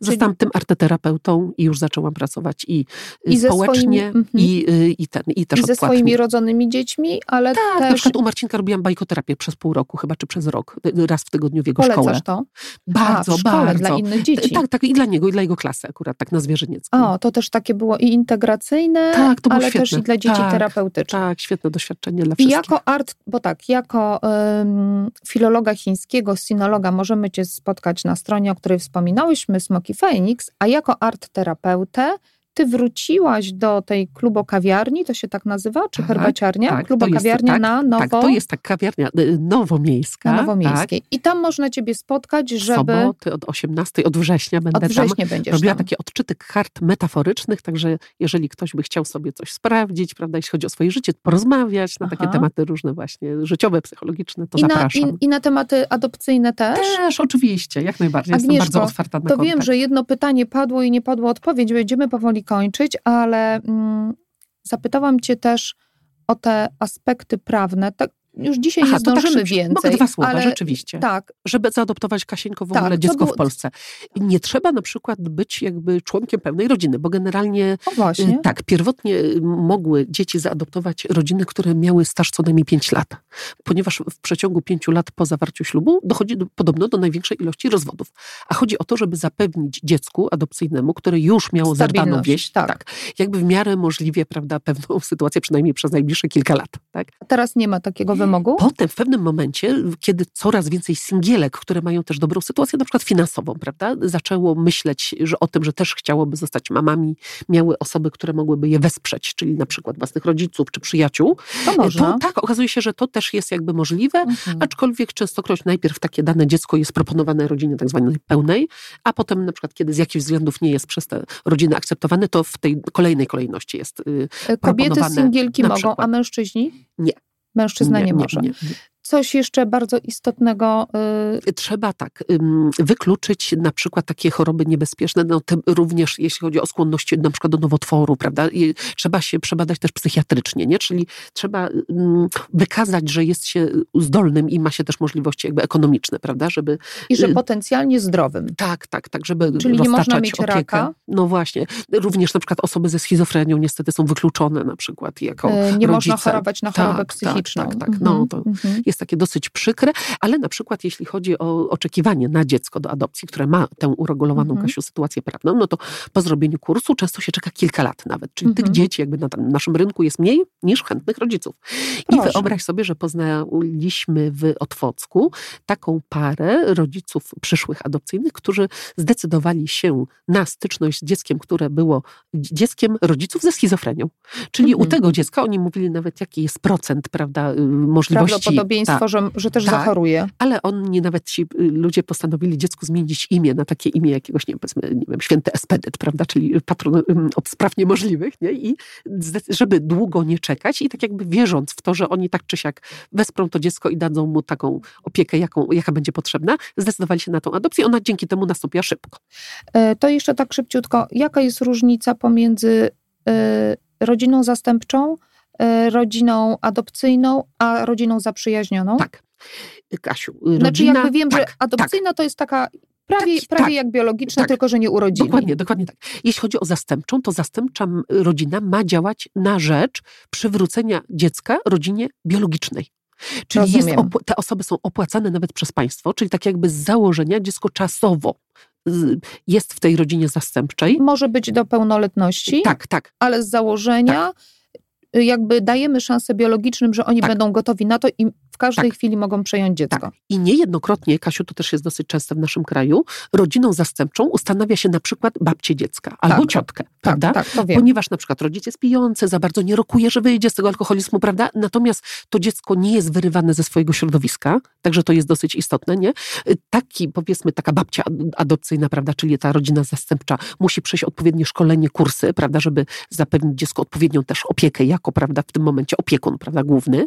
S4: Zostałam tym arteterapeutą i już zaczęłam pracować i, y, I społecznie, swoimi, -hmm. i, y, i, ten, i też
S3: I ze swoimi rodzonymi dziećmi, ale
S4: tak,
S3: też...
S4: na przykład u Marcinka robiłam bajkoterapię przez pół roku, chyba, czy przez rok, y, raz w tygodniu w jego
S3: Polecasz
S4: szkole.
S3: to?
S4: Bardzo,
S3: A,
S4: bardzo.
S3: dla innych dzieci.
S4: Tak, tak, i dla niego, i dla jego klasy akurat, tak na zwierzynieckim.
S3: O, to też takie było i integracyjne,
S4: tak, to było
S3: ale
S4: świetne.
S3: też i dla dzieci
S4: tak,
S3: terapeutyczne.
S4: Tak, świetne doświadczenie dla wszystkich.
S3: I jako art, bo tak, jako um, filologa chińskiego, sinologa możemy cię spotkać na stronie, o której wspominałyśmy, Smoky Phoenix, a jako art terapeutę ty wróciłaś do tej klubokawiarni, to się tak nazywa, czy tak, herbaciarnia?
S4: Tak,
S3: klubokawiarnia
S4: tak,
S3: na Nowo...
S4: Tak, to jest tak kawiarnia y, nowomiejska.
S3: Na Nowomiejskiej. Tak. I tam można ciebie spotkać, żeby...
S4: Soboty od 18, od września będę
S3: od września
S4: tam.
S3: będziesz
S4: Robiła
S3: tam.
S4: takie odczyty kart metaforycznych, także jeżeli ktoś by chciał sobie coś sprawdzić, prawda, jeśli chodzi o swoje życie, porozmawiać na Aha. takie tematy różne właśnie, życiowe, psychologiczne, to
S3: I
S4: zapraszam.
S3: Na, i, I na tematy adopcyjne też?
S4: Też, oczywiście, jak najbardziej. Agnieszko, Jestem bardzo otwarta na
S3: to
S4: kontakt.
S3: wiem, że jedno pytanie padło i nie padło odpowiedź, będziemy powoli kończyć, ale mm, zapytałam Cię też o te aspekty prawne. Tak, już dzisiaj
S4: Aha,
S3: nie zdążymy
S4: tak,
S3: więcej.
S4: Mogę dwa słowa,
S3: ale,
S4: rzeczywiście.
S3: Tak.
S4: Żeby zaadoptować Kasieńko w
S3: tak,
S4: ogóle dziecko
S3: było...
S4: w Polsce. Nie trzeba na przykład być jakby członkiem pełnej rodziny, bo generalnie
S3: o właśnie.
S4: tak, pierwotnie mogły dzieci zaadoptować rodziny, które miały staż co najmniej 5 lat. Ponieważ w przeciągu 5 lat po zawarciu ślubu dochodzi do, podobno do największej ilości rozwodów. A chodzi o to, żeby zapewnić dziecku adopcyjnemu, które już miało zerwaną wieś,
S3: tak.
S4: tak. jakby w miarę możliwie, prawda, pewną (laughs) sytuację przynajmniej przez najbliższe kilka lat. Tak?
S3: A teraz nie ma takiego wymogu?
S4: Potem w pewnym momencie, kiedy coraz więcej singielek, które mają też dobrą sytuację, na przykład finansową, prawda, zaczęło myśleć że o tym, że też chciałoby zostać mamami, miały osoby, które mogłyby je wesprzeć, czyli na przykład własnych rodziców czy przyjaciół.
S3: To można.
S4: To, tak, okazuje się, że to też jest jakby możliwe, mhm. aczkolwiek częstokroć najpierw takie dane dziecko jest proponowane rodzinie tak zwanej pełnej, a potem na przykład, kiedy z jakichś względów nie jest przez te rodziny akceptowane, to w tej kolejnej kolejności jest yy,
S3: Kobiety singielki mogą, przykład. a mężczyźni?
S4: Nie.
S3: Mężczyzna nie, nie może.
S4: Nie,
S3: coś jeszcze bardzo istotnego.
S4: Yy... Trzeba tak, wykluczyć na przykład takie choroby niebezpieczne, no, również jeśli chodzi o skłonności na przykład do nowotworu, prawda? I trzeba się przebadać też psychiatrycznie, nie? Czyli trzeba wykazać, że jest się zdolnym i ma się też możliwości jakby ekonomiczne, prawda? Żeby,
S3: I że potencjalnie zdrowym.
S4: Tak, tak, tak, żeby
S3: Czyli nie można mieć
S4: opiekę.
S3: raka?
S4: No właśnie. Również na przykład osoby ze schizofrenią niestety są wykluczone na przykład jako
S3: Nie
S4: rodzice.
S3: można chorować na chorobę
S4: tak,
S3: psychiczną.
S4: Tak, tak, tak. No, to mhm. jest takie dosyć przykre, ale na przykład jeśli chodzi o oczekiwanie na dziecko do adopcji, które ma tę uregulowaną, mhm. Kasiu, sytuację prawną, no to po zrobieniu kursu często się czeka kilka lat nawet. Czyli mhm. tych dzieci jakby na naszym rynku jest mniej niż chętnych rodziców.
S3: Proszę.
S4: I wyobraź sobie, że poznaliśmy w Otwocku taką parę rodziców przyszłych adopcyjnych, którzy zdecydowali się na styczność z dzieckiem, które było dzieckiem rodziców ze schizofrenią. Czyli u tego dziecka oni mówili nawet, jaki jest procent, prawda, y, możliwości. Tak,
S3: że, że też
S4: tak,
S3: zachoruje.
S4: Ale oni nawet ci y, ludzie postanowili dziecku zmienić imię na takie imię jakiegoś, nie, powiedzmy, nie wiem, święty Espedyt, prawda, czyli patron od spraw niemożliwych, nie? I żeby długo nie czekać i tak jakby wierząc w to, że oni tak czy siak wesprą to dziecko i dadzą mu taką opiekę, jaką, jaka będzie potrzebna, zdecydowali się na tą adopcję. Ona dzięki temu nastąpiła szybko.
S3: E, to jeszcze tak szybciutko. Jaka jest różnica pomiędzy e, rodziną zastępczą, rodziną adopcyjną, a rodziną zaprzyjaźnioną?
S4: Tak. Kasiu, rodzina...
S3: Znaczy jakby wiem,
S4: tak,
S3: że adopcyjna
S4: tak.
S3: to jest taka prawie,
S4: tak,
S3: prawie
S4: tak,
S3: jak biologiczna,
S4: tak.
S3: tylko że nie urodzili.
S4: Dokładnie, dokładnie tak. Jeśli chodzi o zastępczą, to zastępcza rodzina ma działać na rzecz przywrócenia dziecka rodzinie biologicznej. Czyli te osoby są opłacane nawet przez państwo, czyli tak jakby z założenia dziecko czasowo jest w tej rodzinie zastępczej.
S3: Może być do pełnoletności.
S4: Tak, tak.
S3: Ale z założenia tak jakby dajemy szansę biologicznym, że oni tak. będą gotowi na to i w każdej tak. chwili mogą przejąć dziecko.
S4: Tak. I niejednokrotnie, Kasiu, to też jest dosyć częste w naszym kraju, rodziną zastępczą ustanawia się na przykład babcię dziecka albo
S3: tak.
S4: ciotkę, prawda?
S3: Tak, to wiem.
S4: Ponieważ na przykład rodzic jest pijący, za bardzo nie rokuje, że wyjdzie z tego alkoholizmu, prawda? Natomiast to dziecko nie jest wyrywane ze swojego środowiska, także to jest dosyć istotne, nie? Taki, powiedzmy, taka babcia adopcyjna, prawda, czyli ta rodzina zastępcza musi przejść odpowiednie szkolenie, kursy, prawda, żeby zapewnić dziecku odpowiednią też opiekę, jako, prawda, w tym momencie opiekun, prawda, główny,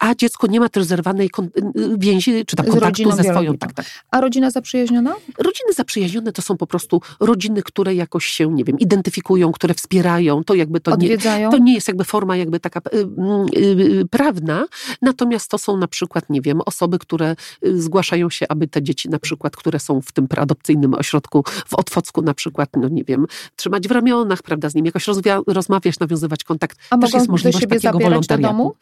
S4: a dziecko nie ma też zerwanej kon- y, więzi, czy tam kontaktu ze swoją. Tak, tak.
S3: A rodzina zaprzyjaźniona?
S4: Rodziny zaprzyjaźnione to są po prostu rodziny, które jakoś się, nie wiem, identyfikują, które wspierają. To jakby to nie, to nie jest jakby forma jakby taka y, y, y, prawna, natomiast to są na przykład, nie wiem, osoby, które y, zgłaszają się, aby te dzieci na przykład, które są w tym preadopcyjnym ośrodku w Otwocku na przykład, no nie wiem, trzymać w ramionach, prawda, z nimi jakoś rozmawiać, nawiązywać kontakt.
S3: A
S4: Też
S3: mogą
S4: jest możliwość
S3: siebie
S4: takiego
S3: zabierać do
S4: wolontariatu.
S3: domu?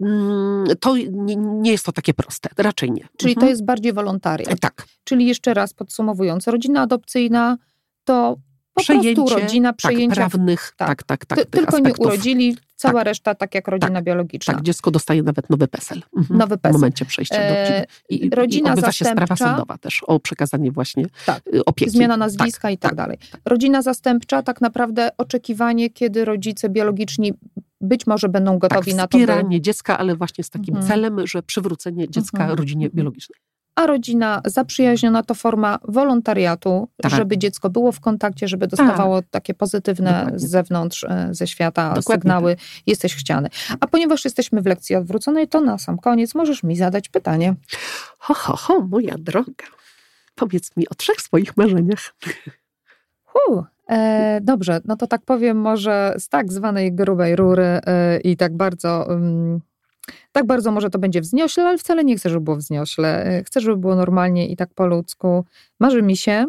S4: Mm, To nie, nie jest to takie proste, raczej nie.
S3: Czyli to
S4: Mhm.
S3: jest bardziej wolontariat.
S4: Tak,
S3: Czyli jeszcze raz podsumowując, rodzina adopcyjna to po
S4: przejęcie
S3: prostu rodzina, przejęcia.
S4: tak, prawnych,
S3: tak.
S4: tak, tak, tak,
S3: Ty, tylko nie
S4: aspektów.
S3: urodzili, cała reszta tak jak rodzina biologiczna.
S4: Tak, dziecko dostaje nawet nowy PESEL. Mhm.
S3: Nowy
S4: W
S3: PESEL.
S4: momencie przejścia do
S3: E,
S4: I, i
S3: rodzina
S4: odbywa się sprawa
S3: zastępcza.
S4: sądowa też o przekazanie właśnie
S3: Tak.
S4: y, opieki.
S3: Zmiana nazwiska i tak,
S4: tak,
S3: dalej. Rodzina zastępcza, tak naprawdę oczekiwanie, kiedy rodzice biologiczni być może będą
S4: Tak,
S3: gotowi na to, by,
S4: wspieranie dziecka, ale właśnie z takim
S3: Mhm.
S4: celem, że przywrócenie dziecka
S3: Mhm.
S4: rodzinie
S3: Mhm.
S4: biologicznej.
S3: a rodzina zaprzyjaźniona to forma wolontariatu,
S4: Tak.
S3: żeby dziecko było w kontakcie, żeby dostawało takie pozytywne
S4: Dokładnie.
S3: z zewnątrz, e, ze świata
S4: Dokładnie
S3: sygnały, jesteś chciany. A ponieważ jesteśmy w lekcji odwróconej, to na sam koniec możesz mi zadać pytanie.
S4: Ho, ho, ho, moja droga. Powiedz mi o trzech swoich marzeniach.
S3: Hu, dobrze, no to tak powiem może z tak zwanej grubej rury e, i tak bardzo... ym, tak bardzo może to będzie wzniośle, ale wcale nie chcę, żeby było wzniośle. E, Chcę, żeby było normalnie i tak po ludzku. Marzy mi się,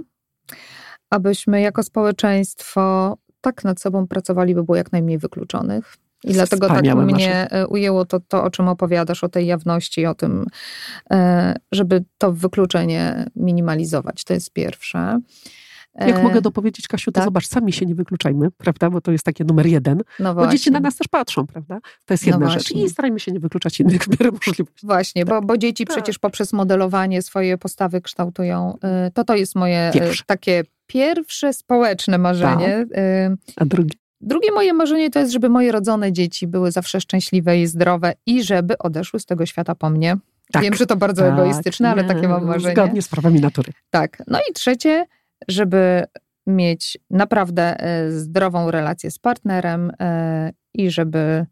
S3: abyśmy jako społeczeństwo tak nad sobą pracowali, by było jak najmniej wykluczonych. I dlatego tak
S4: Wspaniałe
S3: mnie e, ujęło to, to, o czym opowiadasz, o tej jawności, o tym, e, żeby to wykluczenie minimalizować. To jest pierwsze.
S4: Jak
S3: E,
S4: mogę dopowiedzieć, Kasiu, to
S3: tak.
S4: zobacz, sami się nie wykluczajmy, prawda? Bo to jest takie numer jeden.
S3: No
S4: Bo dzieci na nas też patrzą, prawda? To jest
S3: No
S4: jedna rzecz.
S3: właśnie.
S4: I starajmy się nie wykluczać innych (laughs) w miarę możliwości.
S3: Właśnie, bo, bo dzieci
S4: Tak.
S3: przecież poprzez modelowanie swoje postawy kształtują. y, To to jest moje y,
S4: Pierwsze.
S3: takie pierwsze społeczne marzenie. Y,
S4: A drugi?
S3: Drugie moje marzenie to jest, żeby moje rodzone dzieci były zawsze szczęśliwe i zdrowe i żeby odeszły z tego świata po mnie.
S4: Tak.
S3: Wiem, że to bardzo
S4: Tak,
S3: egoistyczne, ale takie mam marzenie.
S4: Zgodnie z prawami natury.
S3: Tak. No i trzecie, żeby mieć naprawdę e, zdrową relację z partnerem e, i żeby,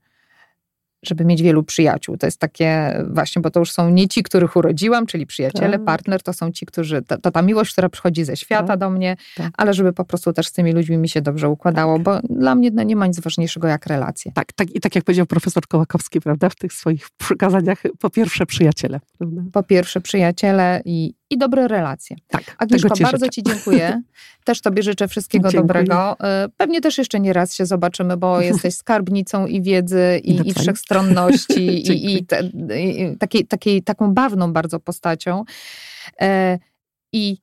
S3: żeby mieć wielu przyjaciół. To jest takie właśnie, bo to już są nie ci, których urodziłam, czyli przyjaciele,
S4: Tak.
S3: partner, to są ci, którzy, to, to ta miłość, która przychodzi ze świata
S4: Tak.
S3: do mnie,
S4: Tak.
S3: ale żeby po prostu też z tymi ludźmi mi się dobrze układało, bo dla mnie no, nie ma nic ważniejszego jak relacje.
S4: Tak, tak, i tak jak powiedział profesor Kołakowski, prawda, w tych swoich (laughs) przykazaniach, po pierwsze przyjaciele. Prawda?
S3: Po pierwsze przyjaciele i, i dobre relacje.
S4: Tak,
S3: Agnieszko, bardzo
S4: życzę.
S3: Ci dziękuję. (laughs) Też Tobie życzę wszystkiego
S4: Dziękuję.
S3: dobrego. Y, Pewnie też jeszcze nie raz się zobaczymy, bo (laughs) jesteś skarbnicą i wiedzy,
S4: I
S3: i, (laughs) i
S4: nawzajem.
S3: wszechstronności, i, i, te, i takiej, takiej, taką bawną bardzo postacią. E, I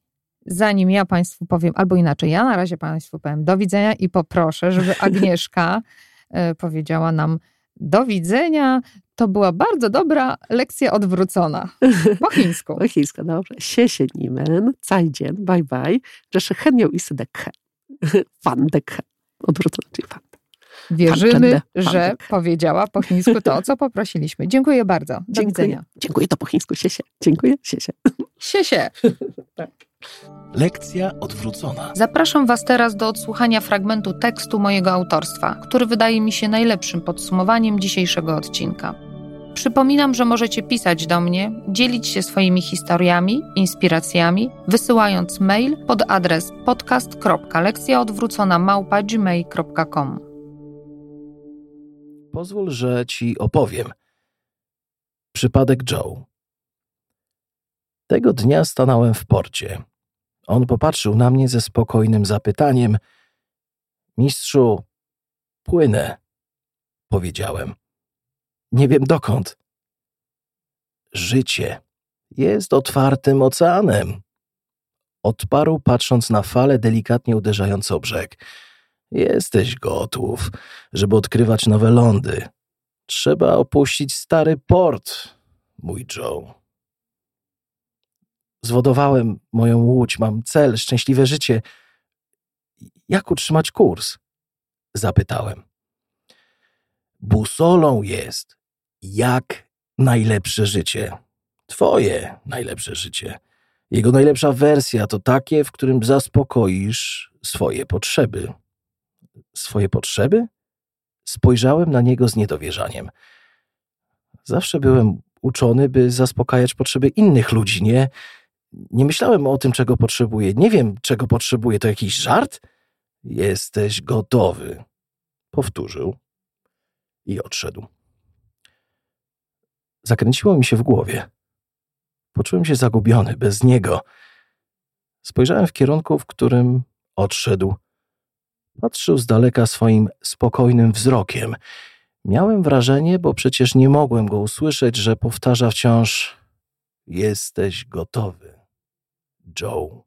S3: zanim ja Państwu powiem, albo inaczej, ja na razie Państwu powiem do widzenia i poproszę, żeby Agnieszka e, powiedziała nam do widzenia. To była bardzo dobra lekcja odwrócona. (laughs) Po chińsku.
S4: po chińsku, dobrze. Xie nimen, zajdzien, bye bye. Rzeszy chemią i sydekke. (laughs) Fandek. Odwrócony, czyli fand.
S3: Wierzymy, że powiedziała po chińsku to, o co poprosiliśmy. Dziękuję bardzo. Do
S4: Dziękuję.
S3: widzenia.
S4: Dziękuję, to po chińsku. Siesie. Dziękuję. Siesie.
S3: Siesie. tak. (laughs)
S1: Lekcja odwrócona.
S3: Zapraszam Was teraz do odsłuchania fragmentu tekstu mojego autorstwa, który wydaje mi się najlepszym podsumowaniem dzisiejszego odcinka. Przypominam, że możecie pisać do mnie, dzielić się swoimi historiami, inspiracjami, wysyłając mail pod adres podcast.lekcjaodwrócona.gmail.com
S1: Pozwól, że ci opowiem. Przypadek Joe. Tego dnia stanąłem w porcie. On popatrzył na mnie ze spokojnym zapytaniem. Mistrzu, płynę, powiedziałem. Nie wiem dokąd. Życie jest otwartym oceanem. Odparł, patrząc na fale delikatnie uderzające o brzeg. Jesteś gotów, żeby odkrywać nowe lądy. Trzeba opuścić stary port, mój Joe. Zwodowałem moją łódź, mam cel, szczęśliwe życie. Jak utrzymać kurs? Zapytałem. Busolą jest jak najlepsze życie. Twoje najlepsze życie. Jego najlepsza wersja to takie, w którym zaspokoisz swoje potrzeby. Swoje potrzeby? Spojrzałem na niego z niedowierzaniem. Zawsze byłem uczony, by zaspokajać potrzeby innych ludzi. Nie, nie myślałem o tym, czego potrzebuję. Nie wiem, czego potrzebuję. To jakiś żart? Jesteś gotowy. Powtórzył i odszedł. Zakręciło mi się w głowie. Poczułem się zagubiony, bez niego. Spojrzałem w kierunku, w którym odszedł. Patrzył z daleka swoim spokojnym wzrokiem. Miałem wrażenie, bo przecież nie mogłem go usłyszeć, że powtarza wciąż: Jesteś gotowy, Joe.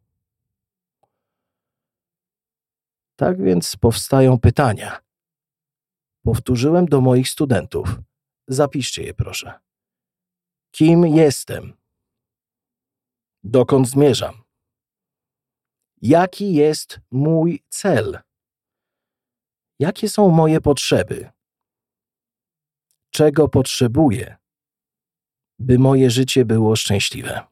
S1: Tak więc powstają pytania. Powtórzyłem do moich studentów. Zapiszcie je, proszę. Kim jestem? Dokąd zmierzam? Jaki jest mój cel? Jakie są moje potrzeby? Czego potrzebuję, by moje życie było szczęśliwe?